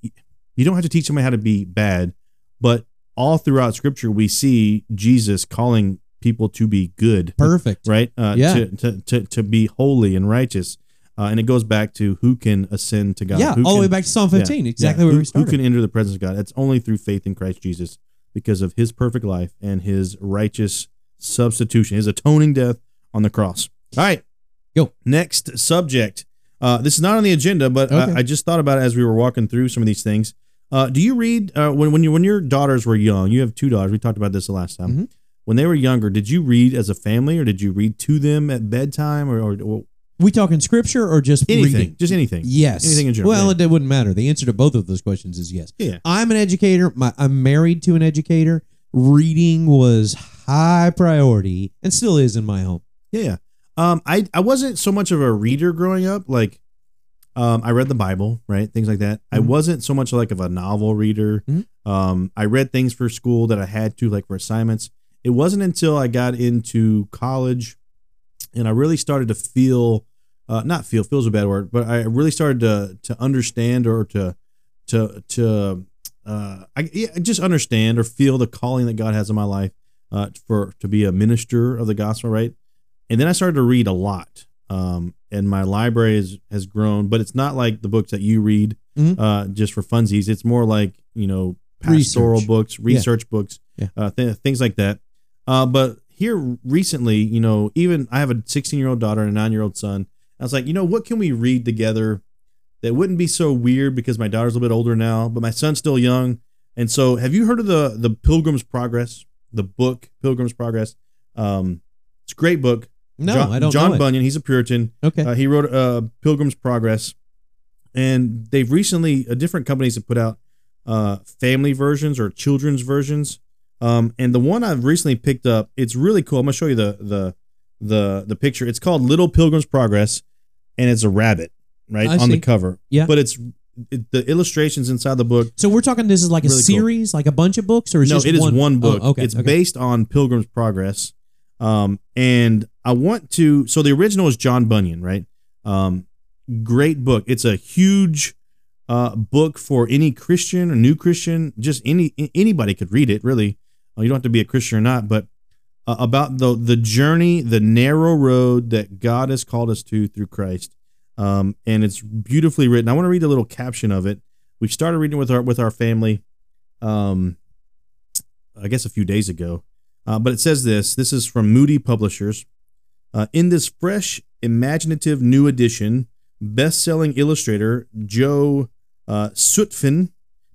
Speaker 2: you don't have to teach somebody how to be bad. But all throughout Scripture, we see Jesus calling people to be good
Speaker 4: Perfect.
Speaker 2: right? Uh,
Speaker 4: Yeah.
Speaker 2: to, to, to, to be holy and righteous. Uh, and it goes back to who can ascend to God.
Speaker 4: Yeah.
Speaker 2: Who
Speaker 4: all the way back to Psalm 15.
Speaker 2: yeah.
Speaker 4: Exactly
Speaker 2: who,
Speaker 4: where we started.
Speaker 2: Who can enter the presence of God? It's only through faith in Christ Jesus because of his perfect life and his righteous substitution, his atoning death on the cross. All right.
Speaker 4: Go.
Speaker 2: Next subject. Uh, this is not on the agenda, but
Speaker 4: Okay.
Speaker 2: I, I just thought about it as we were walking through some of these things. Uh, do you read uh, when when you when your daughters were young? You have two daughters. We talked about this the last time.
Speaker 4: Mhm.
Speaker 2: When they were younger, did you read as a family, or did you read to them at bedtime, or, or, or
Speaker 4: we talking scripture or just
Speaker 2: anything?
Speaker 4: reading?
Speaker 2: Just anything.
Speaker 4: Yes.
Speaker 2: Anything in general.
Speaker 4: Well,
Speaker 2: yeah.
Speaker 4: it, it wouldn't matter. The answer to both of those questions is yes.
Speaker 2: yeah.
Speaker 4: I'm an educator. My, I'm married to an educator. Reading was high priority and still is in my home.
Speaker 2: Yeah, yeah. Um, I I wasn't so much of a reader growing up. Like, um, I read the Bible, right? Things like that. I
Speaker 4: Mhm.
Speaker 2: wasn't so much like of a novel reader.
Speaker 4: Mhm.
Speaker 2: Um, I read things for school that I had to, like for assignments. It wasn't until I got into college, and I really started to feel, uh, not feel, feels a bad word, but I really started to to understand or to to to uh, I yeah, just understand or feel the calling that God has in my life uh, for to be a minister of the gospel, right? And then I started to read a lot, um, and my library is, has grown. But it's not like the books that you read
Speaker 4: Mhm.
Speaker 2: uh, just for funsies. It's more like you know pastoral
Speaker 4: Research.
Speaker 2: books, research books,
Speaker 4: Yeah.
Speaker 2: uh, th- things like that. Uh, but here recently, you know, even I have a 16 year old daughter and a nine year old son. I was like, you know, what can we read together that wouldn't be so weird because my daughter's a little bit older now, but my son's still young. And so, have you heard of the the Pilgrim's Progress, the book Pilgrim's Progress? Um, it's a great book.
Speaker 4: No,
Speaker 2: John,
Speaker 4: I don't
Speaker 2: John. Bunyan, he's a Puritan.
Speaker 4: Okay.
Speaker 2: Uh, he wrote uh, Pilgrim's Progress, and they've recently uh, different companies have put out uh, family versions or children's versions. Um, and the one I've recently picked up, it's really cool. I'm gonna show you the the the the picture. It's called Little Pilgrim's Progress, and it's a rabbit right
Speaker 4: I
Speaker 2: on the cover.
Speaker 4: Yeah.
Speaker 2: but it's it, the illustrations inside the book.
Speaker 4: so we're talking this is like a
Speaker 2: Really cool.
Speaker 4: series, like a bunch of books, or is
Speaker 2: no,
Speaker 4: just
Speaker 2: it is
Speaker 4: one,
Speaker 2: one, book.
Speaker 4: Oh, okay,
Speaker 2: it's
Speaker 4: okay.
Speaker 2: based on Pilgrim's Progress. Um, and I want to. So the original is John Bunyan, right? Um, great book. It's a huge uh, book for any Christian or new Christian. Just any anybody could read it. Really, Uh, you don't have to be a Christian or not. But uh, about the the journey, the narrow road that God has called us to through Christ. Um, and it's beautifully written. I want to read a little caption of it. We started reading with our with our family. Um, I guess a few days ago. Uh, but it says this this is from Moody Publishers. Uh, in this fresh, imaginative new edition, best selling illustrator Joe uh, Sutphin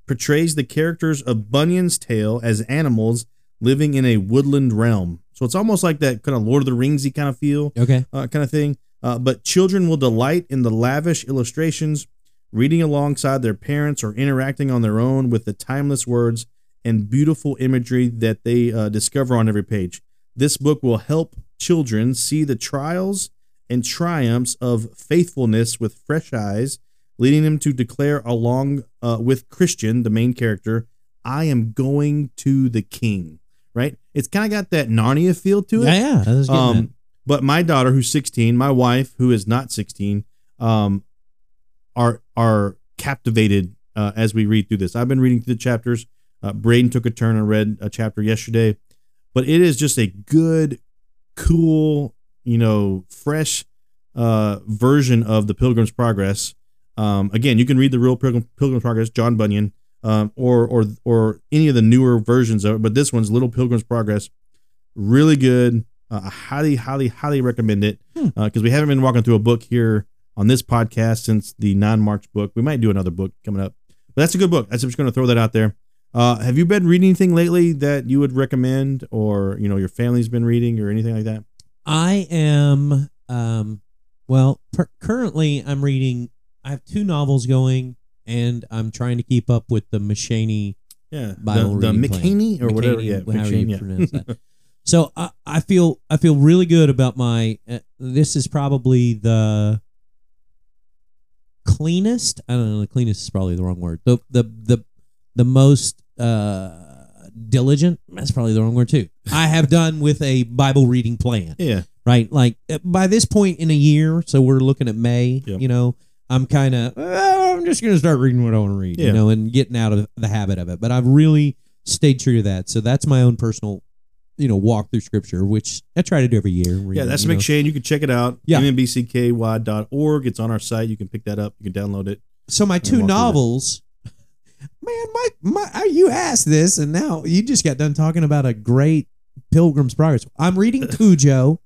Speaker 2: portrays the characters of Bunyan's tale as animals living in a woodland realm. So it's almost like that kind of Lord of the Ringsy kind of feel
Speaker 4: Okay.
Speaker 2: uh, kind of thing. Uh, but children will delight in the lavish illustrations, reading alongside their parents or interacting on their own with the timeless words and beautiful imagery that they uh, discover on every page. This book will help children see the trials and triumphs of faithfulness with fresh eyes, leading them to declare, along uh, with Christian, the main character, I am going to the king. Right? It's kind of got that Narnia feel to it.
Speaker 4: Yeah, yeah. I was getting that.
Speaker 2: Um, but my daughter, who's 16, my wife, who is not 16, um, are are captivated uh, as we read through this. I've been reading through the chapters. Uh, Braden took a turn and read a chapter yesterday, but it is just a good, cool, you know, fresh uh, version of the Pilgrim's Progress. Um, again, you can read the real Pilgrim, Pilgrim's Progress, John Bunyan, um, or or or any of the newer versions of it. But this one's Little Pilgrim's Progress, really good. Uh, I highly, highly, highly recommend it
Speaker 4: Hmm.
Speaker 2: because we haven't been walking through a book here on this podcast since the non-March book. We might do another book coming up, but that's a good book. I'm just going to throw that out there. Uh, have you been reading anything lately that you would recommend, or you know your family's been reading, or anything like that?
Speaker 4: I am um well per- currently I'm reading I have two novels going and I'm trying to keep up with the Machine
Speaker 2: Yeah,
Speaker 4: Bible
Speaker 2: the, the
Speaker 4: reading plan.
Speaker 2: McHaney or whatever. Yeah,
Speaker 4: however you
Speaker 2: yeah.
Speaker 4: pronounce that. So I, I feel I feel really good about my uh, this is probably the cleanest I don't know the cleanest is probably the wrong word the the the the most uh diligent that's probably the wrong word too I have done with a Bible reading plan
Speaker 2: yeah,
Speaker 4: right? Like uh, by this point in a year, so we're looking at May.
Speaker 2: Yep.
Speaker 4: You know, I'm kind of I'm just gonna start reading what I want to read.
Speaker 2: Yeah.
Speaker 4: You know, and getting out of the habit of it. But I've really stayed true to that. So that's my own personal, you know, walk through Scripture, which I try to do every year.
Speaker 2: yeah. That's
Speaker 4: you know.
Speaker 2: McShane. You can check it out.
Speaker 4: Yeah.
Speaker 2: MNBCKY.org. It's on our site. You can pick that up. You can download it.
Speaker 4: So my two novels. Man, my, my you asked this, and now you just got done talking about a great Pilgrim's Progress. I'm reading Cujo,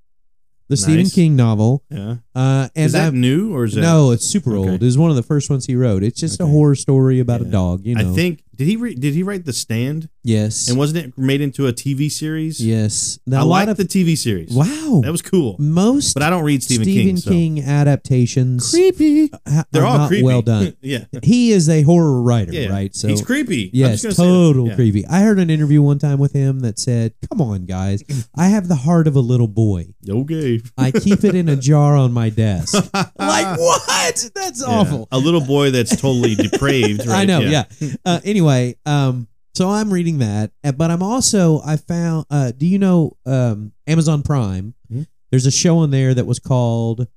Speaker 4: the Stephen King novel,
Speaker 2: Yeah.
Speaker 4: Uh, and
Speaker 2: is that new or is that?
Speaker 4: no, it's super
Speaker 2: Okay.
Speaker 4: old. It's one of the first ones he wrote. It's just a horror story about a dog. You know.
Speaker 2: I think did he re- did he write The Stand?
Speaker 4: yes.
Speaker 2: And wasn't it made into a TV series?
Speaker 4: yes.
Speaker 2: I
Speaker 4: Now, a
Speaker 2: like
Speaker 4: lot of
Speaker 2: the TV series.
Speaker 4: wow.
Speaker 2: That was cool.
Speaker 4: Most
Speaker 2: But I don't read Stephen,
Speaker 4: Stephen
Speaker 2: King. so-
Speaker 4: King adaptations
Speaker 2: Creepy.
Speaker 4: ha-
Speaker 2: They're all
Speaker 4: not
Speaker 2: creepy.
Speaker 4: well done.
Speaker 2: yeah.
Speaker 4: he is a horror writer,
Speaker 2: Yeah.
Speaker 4: right? So
Speaker 2: He's creepy.
Speaker 4: Yes,
Speaker 2: just gonna say that.
Speaker 4: total
Speaker 2: Yeah.
Speaker 4: creepy. I heard an interview one time with him that said, "Come on, guys, I have the heart of a little boy.
Speaker 2: Okay.
Speaker 4: I keep it in a jar on my desk." like what? That's
Speaker 2: Yeah.
Speaker 4: awful.
Speaker 2: A little boy that's totally depraved. Right?
Speaker 4: I know, yeah. Uh, anyway, um, so I'm reading that, uh, but I'm also I found. Uh, do you know um, Amazon Prime?
Speaker 2: Mhm.
Speaker 4: There's a show on there that was called,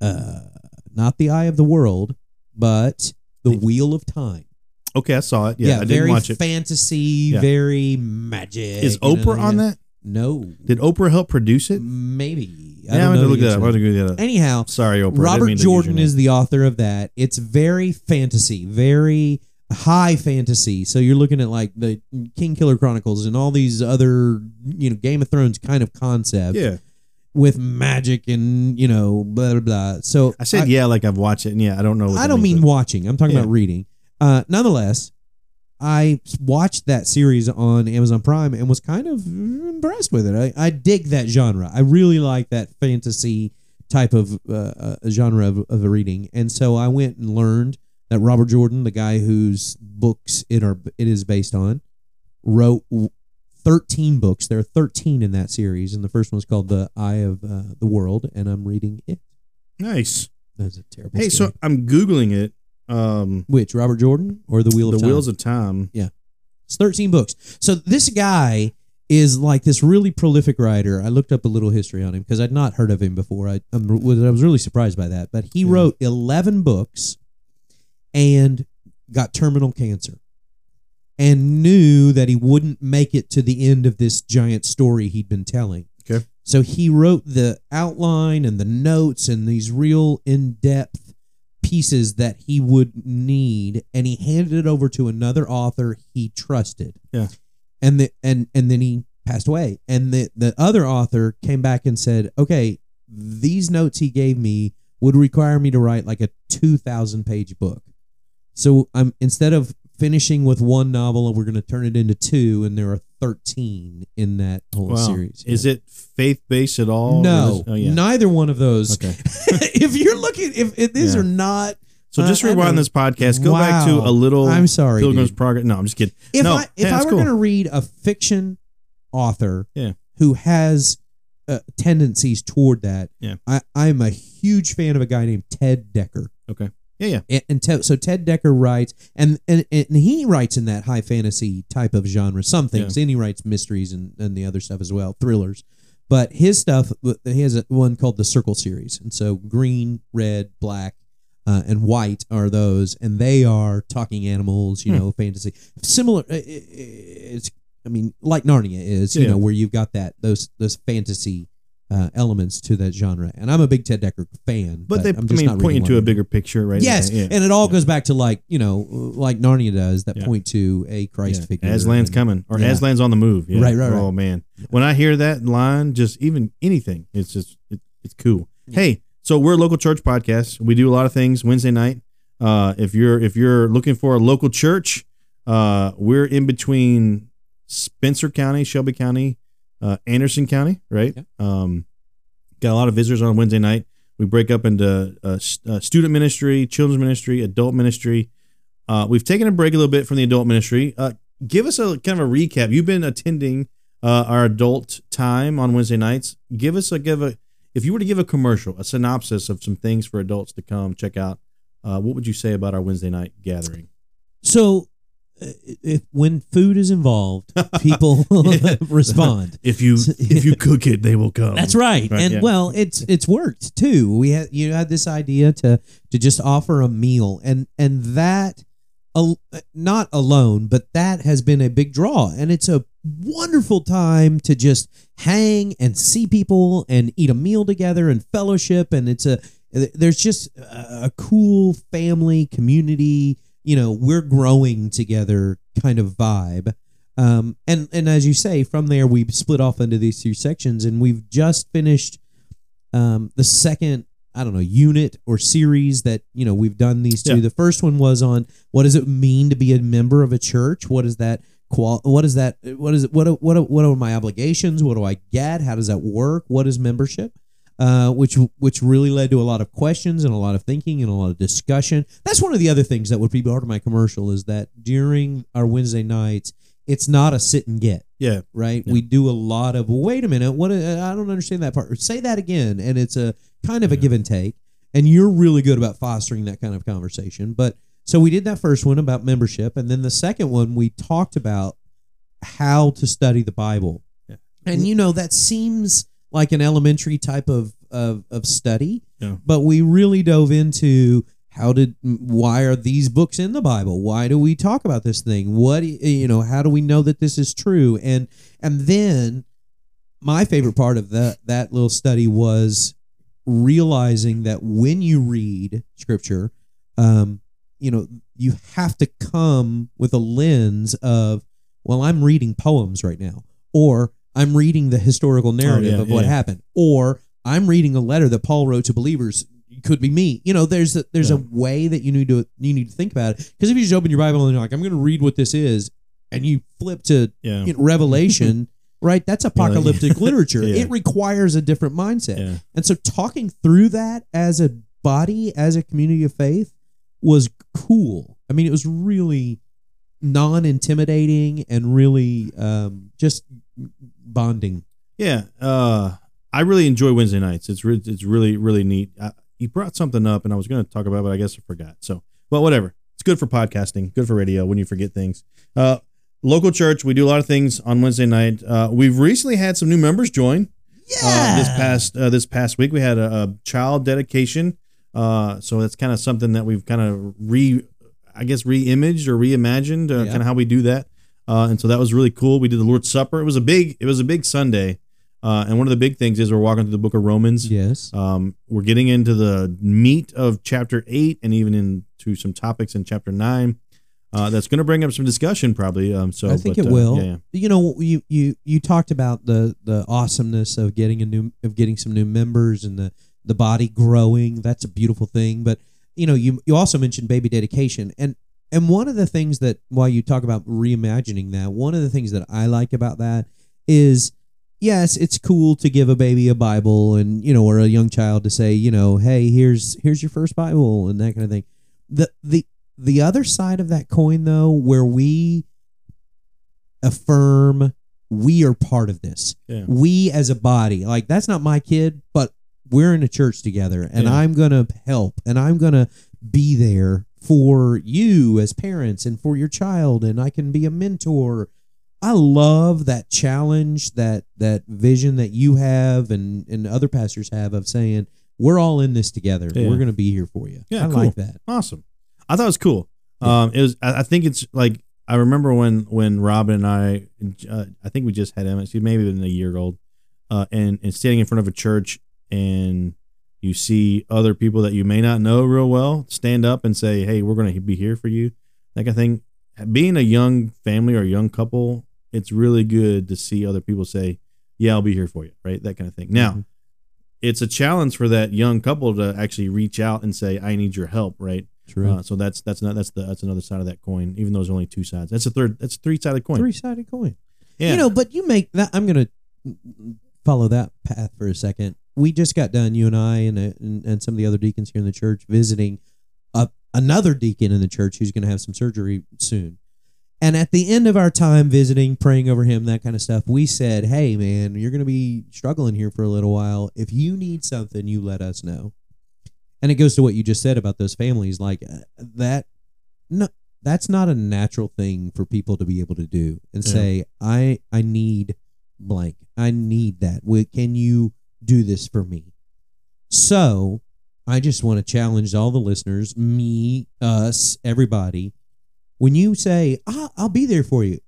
Speaker 4: uh, not the Eye of the World, but the Wheel of Time.
Speaker 2: Okay, I saw it. Yeah, I didn't watch it.
Speaker 4: fantasy,
Speaker 2: Yeah.
Speaker 4: very magic.
Speaker 2: Is
Speaker 4: you know,
Speaker 2: Oprah on
Speaker 4: yeah.
Speaker 2: that?
Speaker 4: No,
Speaker 2: Did Oprah help produce it?
Speaker 4: maybe. I
Speaker 2: yeah,
Speaker 4: don't
Speaker 2: I'm
Speaker 4: know
Speaker 2: gonna look that up. I'm look that up.
Speaker 4: Anyhow,
Speaker 2: Sorry, Oprah.
Speaker 4: Robert
Speaker 2: mean to use your
Speaker 4: Jordan is the author of that. It's very fantasy, very high fantasy. So you're looking at like the King Killer Chronicles and all these other, you know, Game of Thrones kind of concept.
Speaker 2: Yeah.
Speaker 4: with magic and you know blah blah blah. So
Speaker 2: I said yeah, like I've watched it, and yeah, I don't know. What
Speaker 4: I don't
Speaker 2: means,
Speaker 4: mean watching. I'm talking
Speaker 2: Yeah.
Speaker 4: about reading. Uh, nonetheless, I watched that series on Amazon Prime and was kind of impressed with it. I, I dig that genre. I really like that fantasy type of uh, uh, genre of, of reading, and so I went and learned that Robert Jordan, the guy whose books it are it is based on, wrote. 13 books. There are 13 in that series, and the first one's called The Eye of uh, the World, and I'm reading it.
Speaker 2: nice.
Speaker 4: That's a terrible.
Speaker 2: Hey,
Speaker 4: story.
Speaker 2: so I'm googling it. Um,
Speaker 4: which Robert Jordan or the Wheel of
Speaker 2: the
Speaker 4: Time?
Speaker 2: Wheels of Time.
Speaker 4: Yeah, it's 13 books. So this guy is like this really prolific writer. I looked up a little history on him because I'd not heard of him before. I, I was really surprised by that. But he
Speaker 2: Yeah.
Speaker 4: wrote 11 books and got terminal cancer and knew that he wouldn't make it to the end of this giant story he'd been telling.
Speaker 2: Okay.
Speaker 4: So he wrote the outline and the notes and these real in depth pieces that he would need, and he handed it over to another author he trusted.
Speaker 2: Yeah.
Speaker 4: And the and and then he passed away. And the the other author came back and said, "Okay, these notes he gave me would require me to write like a two thousand page book. So I'm instead of finishing with one novel, and we're going to turn it into two, and there are thirteen in that whole
Speaker 2: Wow.
Speaker 4: series.
Speaker 2: Is it faith based at all?
Speaker 4: No,
Speaker 2: oh, yeah.
Speaker 4: neither one of those.
Speaker 2: Okay.
Speaker 4: if you're looking, if, if these
Speaker 2: Yeah.
Speaker 4: are not,
Speaker 2: So just
Speaker 4: I- I
Speaker 2: rewind this podcast. Go back to a little.
Speaker 4: I'm sorry,
Speaker 2: Pilgrim's
Speaker 4: dude.
Speaker 2: Progress. No, I'm just kidding.
Speaker 4: if
Speaker 2: no,
Speaker 4: I if
Speaker 2: yeah,
Speaker 4: I were
Speaker 2: cool.
Speaker 4: going to read a fiction author,
Speaker 2: Yeah.
Speaker 4: who has uh, tendencies toward that,
Speaker 2: Yeah.
Speaker 4: I I'm a huge fan of a guy named Ted Dekker.
Speaker 2: Yeah, yeah.
Speaker 4: and, and Ted, so Ted Dekker writes, and, and and he writes in that high fantasy type of genre. Some things, and he writes mysteries and, and the other stuff as well, thrillers. But his stuff, he has a, one called the Circle series, and so green, red, black, uh, and white are those, and they are talking animals, you
Speaker 2: Hmm.
Speaker 4: know, fantasy, similar. i- i- It's, I mean, like Narnia is, you know, where you've got that those those fantasy. Uh, elements to that genre, and I'm a big Ted Dekker fan.
Speaker 2: But, they,
Speaker 4: I'm
Speaker 2: I mean,
Speaker 4: not
Speaker 2: point you to a bigger picture, right?
Speaker 4: Yes,
Speaker 2: Yeah,
Speaker 4: and it all
Speaker 2: Yeah.
Speaker 4: goes back to like you know, like Narnia does that
Speaker 2: Yeah.
Speaker 4: point to a Christ figure.
Speaker 2: Aslan's
Speaker 4: and-
Speaker 2: coming, or. Aslan's on the move.
Speaker 4: Right, right, right.
Speaker 2: Oh man, when I hear that line, just even anything, it's just it, it's cool. Hey, so we're a local church podcast. We do a lot of things Wednesday night. Uh, if you're if you're looking for a local church, uh, we're in between Spencer County, Shelby County, uh, Anderson County, right?
Speaker 4: Yeah.
Speaker 2: Um, got a lot of visitors on Wednesday night. We break up into uh, uh, student ministry, children's ministry, adult ministry. Uh, we've taken a break a little bit from the adult ministry. Uh, give us a kind of a recap. You've been attending uh, our adult time on Wednesday nights. Give us a give a if you were to give a commercial, a synopsis of some things for adults to come check out. Uh, what would you say about our Wednesday night gathering?
Speaker 4: So, if when food is involved, people respond.
Speaker 2: If you if you cook it, they will come.
Speaker 4: That's right,
Speaker 2: Right,
Speaker 4: and
Speaker 2: yeah.
Speaker 4: well, it's it's worked too. We had you had this idea to to just offer a meal, and and that, al- not alone, but that has been a big draw, and it's a wonderful time to just hang and see people and eat a meal together and fellowship, and it's a there's just a, a cool family community. You know, we're growing together kind of vibe. Um, and and as you say, from there we split off into these two sections, and we've just finished um, the second I don't know unit or series that you know we've done these two.
Speaker 2: Yeah.
Speaker 4: The first one was on what does it mean to be a member of a church? What is that? Qual- what is that? What is it? What what what are my obligations? What do I get? How does that work? What is membership? Uh, which which really led to a lot of questions and a lot of thinking and a lot of discussion. That's one of the other things that would be part of my commercial is that during our Wednesday nights, it's not a sit and get
Speaker 2: Yeah.
Speaker 4: right?
Speaker 2: Yeah.
Speaker 4: We do a lot of well, wait a minute, what uh, I don't understand that part. Say that again, and it's a kind of a give and take. And you're really good about fostering that kind of conversation. But so we did that first one about membership, and then the second one we talked about how to study the Bible.
Speaker 2: Yeah.
Speaker 4: And you know that seems like an elementary type of of, of study,
Speaker 2: Yeah.
Speaker 4: but we really dove into how did why are these books in the bible? Why do we talk about this thing? What you know how do we know that this is true? And and then my favorite part of that that little study was realizing that when you read scripture um you know you have to come with a lens of well i'm reading poems right now. Or I'm reading the historical narrative
Speaker 2: Oh, yeah,
Speaker 4: of what
Speaker 2: yeah.
Speaker 4: happened, or I'm reading a letter that Paul wrote to believers. It could be me. You know, there's a, there's a way that you need to you need to think about it. Because if you just open your Bible and you're like, I'm going to read what this is, and you flip to
Speaker 2: Yeah.
Speaker 4: you know, Revelation, right? That's apocalyptic literature.
Speaker 2: Yeah.
Speaker 4: It requires a different mindset.
Speaker 2: Yeah.
Speaker 4: And so talking through that as a body, as a community of faith was cool. I mean, it was really non intimidating and really um, just bonding.
Speaker 2: Yeah, uh, I really enjoy Wednesday nights. It's re- it's really really neat. I, you brought something up, and I was going to talk about, it, but I guess I forgot. So, well, whatever. It's good for podcasting, good for radio when you forget things. Uh, local church, we do a lot of things on Wednesday night. Uh, we've recently had some new members join. Uh, this past uh, this past week, we had a, a child dedication. Uh, so that's kind of something that we've kind of re, I guess, re-imaged or reimagined, uh,
Speaker 4: Yeah.
Speaker 2: kind of how we do that. Uh, and so that was really cool. We did the Lord's Supper. It was a big, it was a big Sunday. Uh, and one of the big things is we're walking through the Book of Romans.
Speaker 4: Yes.
Speaker 2: Um, we're getting into the meat of chapter eight, and even into some topics in chapter nine. Uh, that's going to bring up some discussion, probably. Um, so
Speaker 4: I think
Speaker 2: but,
Speaker 4: it
Speaker 2: uh,
Speaker 4: will.
Speaker 2: yeah, yeah.
Speaker 4: You know, you you you talked about the the awesomeness of getting a new of getting some new members and the the body growing. That's a beautiful thing. But you know, you you also mentioned baby dedication and and one of the things that while you talk about reimagining that, one of the things that I like about that is yes, it's cool to give a baby a Bible and you know, or a young child to say, you know, hey, here's here's your first Bible and that kind of thing. The the the other side of that coin though, where we affirm we are part of this.
Speaker 2: Yeah.
Speaker 4: We as a body, like that's not my kid, but we're in a church together and
Speaker 2: Yeah.
Speaker 4: I'm going to help and I'm going to be there for you as parents and for your child and I can be a mentor. I love that challenge, that that vision that you have and and other pastors have of saying we're all in this together.
Speaker 2: Yeah.
Speaker 4: We're going to be here for you.
Speaker 2: Yeah,
Speaker 4: I
Speaker 2: cool.
Speaker 4: like that.
Speaker 2: Awesome. I thought it was cool. Um, it was. I, I think it's like I remember when when Robin and I, uh, I think we just had Emma. She maybe been a year old, uh, and and standing in front of a church and you see other people that you may not know real well stand up and say, "Hey, we're going to be here for you." That kind of thing. Being a young family or a young couple, it's really good to see other people say, "Yeah, I'll be here for you." Right, that kind of thing. Now
Speaker 4: Mhm.
Speaker 2: it's a challenge for that young couple to actually reach out and say, "I need your help." Right.
Speaker 4: True.
Speaker 2: Uh, so that's that's not that's the that's another side of that coin. Even though there's only two sides, that's a third. That's three sided coin.
Speaker 4: Three sided coin.
Speaker 2: Yeah.
Speaker 4: You know, but you make that. I'm going to follow that path for a second. We just got done, you and I, and, uh, and and some of the other deacons here in the church, visiting a, another deacon in the church who's going to have some surgery soon. And at the end of our time visiting, praying over him, that kind of stuff, we said, "Hey, man, you're going to be struggling here for a little while. If you need something, you let us know." And it goes to what you just said about those families, like uh, that. No, that's not a natural thing for people to be able to do and
Speaker 2: Yeah.
Speaker 4: say i i need blank i need that can you do this for me so i just want to challenge all the listeners me us everybody when you say "Ah, i'll be there for you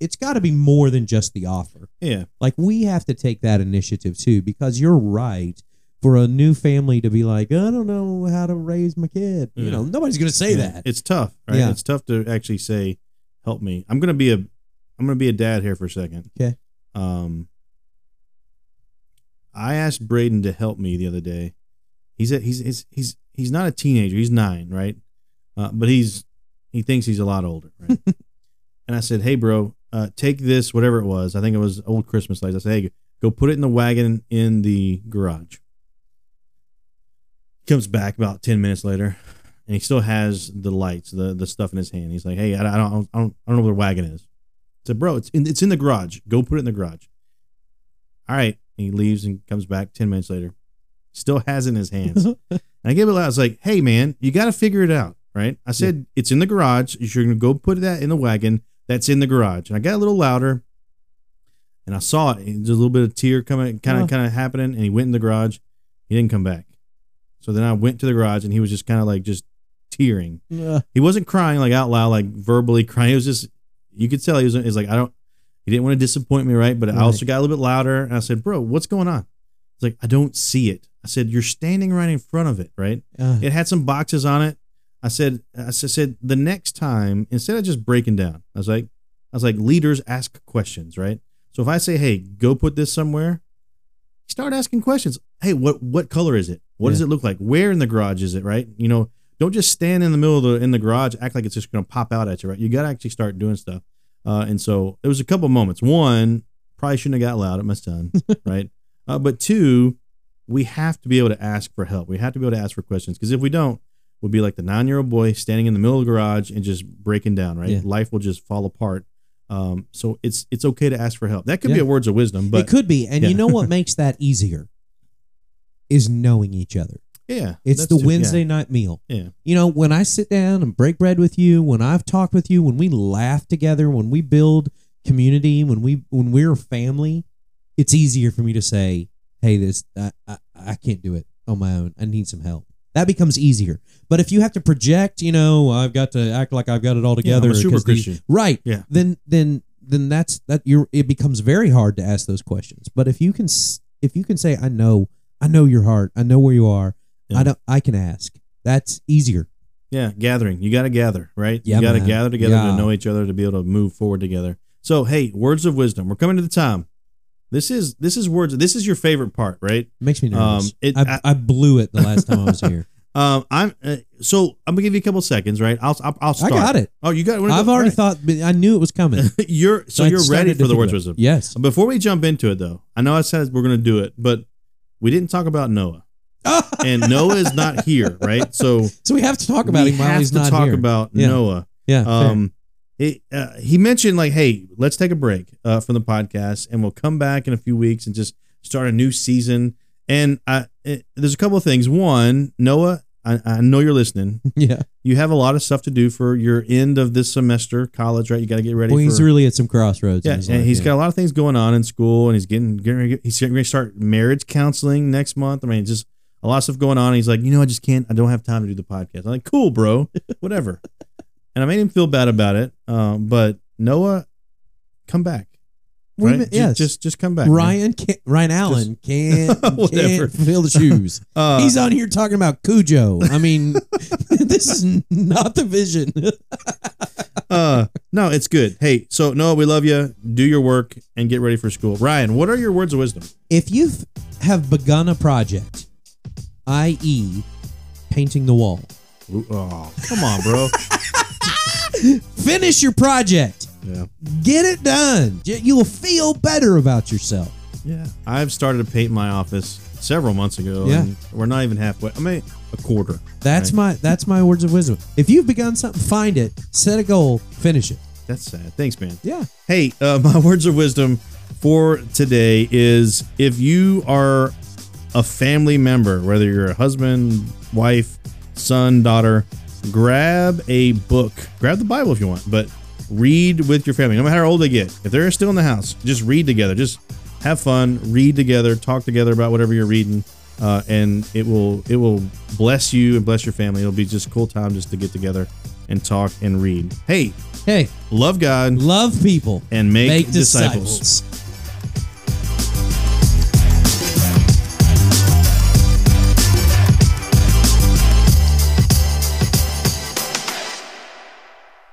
Speaker 4: it's got to be more than just the offer
Speaker 2: yeah.
Speaker 4: like we have to take that initiative too because you're right for a new family to be like i don't know how to raise my kid you know nobody's gonna say
Speaker 2: Yeah.
Speaker 4: that
Speaker 2: It's tough, right?
Speaker 4: Yeah.
Speaker 2: It's tough to actually say, "Help me." I'm gonna be a, I'm gonna be a dad here for a second.
Speaker 4: Okay.
Speaker 2: Um. I asked Braden to help me the other day. He's a, he's he's he's he's not a teenager. He's nine, right? Uh, but he's he thinks he's a lot older, right? and I said, "Hey, bro, uh, take this, whatever it was. I think it was old Christmas lights. I said, hey, go put it in the wagon in the garage." Comes back about ten minutes later, and he still has the lights, the the stuff in his hand. He's like, "Hey, I, I don't I don't I don't know where the wagon is." I said, "Bro, it's in it's in the garage. Go put it in the garage." All right. And he leaves and comes back ten minutes later. Still has it in his hands. And I gave it a laugh. I was like, hey, man, you got to figure it out, right? I said, it's in the garage. You're going to go put that in the wagon that's in the garage. And I got a little louder and I saw it. There's a little bit of tear coming, kind of,
Speaker 4: Oh. Uh-huh.
Speaker 2: kind of happening. And he went in the garage. He didn't come back. So then I went to the garage and he was just kind of like just tearing.
Speaker 4: Ugh.
Speaker 2: He wasn't crying like out loud, like verbally crying. He was just, you could tell he was, he was like, I don't, he didn't want to disappoint me, right? But I also got a little bit louder. And I said, bro, what's going on? It's like, I don't see it. I said, you're standing right in front of it, right?
Speaker 4: Uh,
Speaker 2: It had some boxes on it. I said, I said the next time, instead of just breaking down, I was like, I was like, leaders ask questions, right? So if I say, "Hey, go put this somewhere," start asking questions. Hey, what what color is it? What does it look like? Where in the garage is it? Right? You know, don't just stand in the middle of the in the garage, act like it's just going to pop out at you. Right? You got to actually start doing stuff. Uh, and so there was a couple moments. One, probably shouldn't have got loud at my son, right? Uh, but two, we have to be able to ask for help. We have to be able to ask for questions because if we don't, we'll be like the nine year old boy standing in the middle of the garage and just breaking down. Right?
Speaker 4: Yeah.
Speaker 2: Life will just fall apart. Um, so it's it's okay to ask for help. That could be a words of wisdom, but
Speaker 4: it could be, and
Speaker 2: yeah.
Speaker 4: you know what makes that easier is knowing each other.
Speaker 2: Yeah,
Speaker 4: It's the Wednesday night meal.
Speaker 2: Yeah,
Speaker 4: You know, when I sit down and break bread with you, when I've talked with you, when we laugh together, when we build community, when we when we're a family, it's easier for me to say, "Hey, this I, I, I can't do it on my own. I need some help." That becomes easier. But if you have to project, you know, I've got to act like I've got it all
Speaker 2: Yeah,
Speaker 4: together.
Speaker 2: a super
Speaker 4: 'cause the-
Speaker 2: Christian.
Speaker 4: right?
Speaker 2: Yeah.
Speaker 4: Then then then that's that. You're it becomes very hard to ask those questions. But if you can if you can say, "I know, I know your heart. I know where you are.
Speaker 2: Yeah.
Speaker 4: I don't. I can ask." That's easier.
Speaker 2: yeah. Gathering, you got to gather, right?
Speaker 4: Yeah,
Speaker 2: you got to gather together
Speaker 4: Yeah.
Speaker 2: to know each other to be able to move forward together. So, hey, words of wisdom. We're coming to the time. This is this is words. This is your favorite part, right?
Speaker 4: Makes me nervous.
Speaker 2: Um, it-
Speaker 4: I, I blew it the last time I was here.
Speaker 2: Um, I'm uh, so I'm gonna give you a couple seconds, right? I'll I'll, I'll
Speaker 4: I
Speaker 2: start.
Speaker 4: got it.
Speaker 2: Oh, you got it.
Speaker 4: I've already
Speaker 2: Right.
Speaker 4: thought. I knew it was coming.
Speaker 2: you're so
Speaker 4: I
Speaker 2: you're ready for the words of wisdom.
Speaker 4: Yes.
Speaker 2: Before we jump into it, though, I know I said we're gonna do it, but we didn't talk about Noah, and Noah is not here, right? So
Speaker 4: so we have to talk about
Speaker 2: we
Speaker 4: him while
Speaker 2: have to
Speaker 4: not
Speaker 2: talk
Speaker 4: here.
Speaker 2: about
Speaker 4: Yeah.
Speaker 2: Noah.
Speaker 4: yeah.
Speaker 2: Um, it, uh, he mentioned like, hey, let's take a break uh, from the podcast, and we'll come back in a few weeks and just start a new season. And I, it, there's a couple of things. One, Noah, I, I know you're listening.
Speaker 4: yeah.
Speaker 2: You have a lot of stuff to do for your end of this semester, college, right? You got to get ready.
Speaker 4: Well, he's
Speaker 2: for,
Speaker 4: really at some crossroads.
Speaker 2: yeah, and
Speaker 4: life,
Speaker 2: he's
Speaker 4: yeah.
Speaker 2: got a lot of things going on in school, and he's getting, getting he's getting ready to start marriage counseling next month. I mean, just a lot of stuff going on. He's like, you know, I just can't, I don't have time to do the podcast. I'm like, cool, bro, whatever. and I made him feel bad about it. Um, but Noah, come back. Right?
Speaker 4: yes.
Speaker 2: just, just come back.
Speaker 4: Ryan can Ryan Allan can't,
Speaker 2: Whatever.
Speaker 4: can't fill the shoes.
Speaker 2: Uh,
Speaker 4: he's on here talking about Cujo. I mean, this is not the vision.
Speaker 2: uh, no, it's good. Hey, so Noah, we love you. Do your work and get ready for school. Ryan, what are your words of wisdom?
Speaker 4: if you have begun a project, i.e., painting the wall,
Speaker 2: Ooh, Oh, come on, bro.
Speaker 4: finish your project.
Speaker 2: yeah.
Speaker 4: Get it done. You'll feel better about yourself.
Speaker 2: Yeah. I've started to paint my office several months ago.
Speaker 4: Yeah.
Speaker 2: And we're not even halfway. I mean, a quarter.
Speaker 4: That's
Speaker 2: Right.
Speaker 4: my that's my words of wisdom. If you've begun something, find it, set a goal, finish it.
Speaker 2: That's sad. Thanks, man.
Speaker 4: Yeah.
Speaker 2: Hey, uh, my words of wisdom for today is if you are a family member, whether you're a husband, wife, son, daughter, grab a book. Grab the Bible if you want, but read with your family, no matter how old they get. If they're still in the house, just read together. Just have fun, read together, talk together about whatever you're reading. Uh, and it will it will bless you and bless your family. It'll be just a cool time just to get together and talk and read. Hey,
Speaker 4: Hey,
Speaker 2: love God
Speaker 4: love people.
Speaker 2: and make,
Speaker 4: Make
Speaker 2: disciples.
Speaker 4: disciples.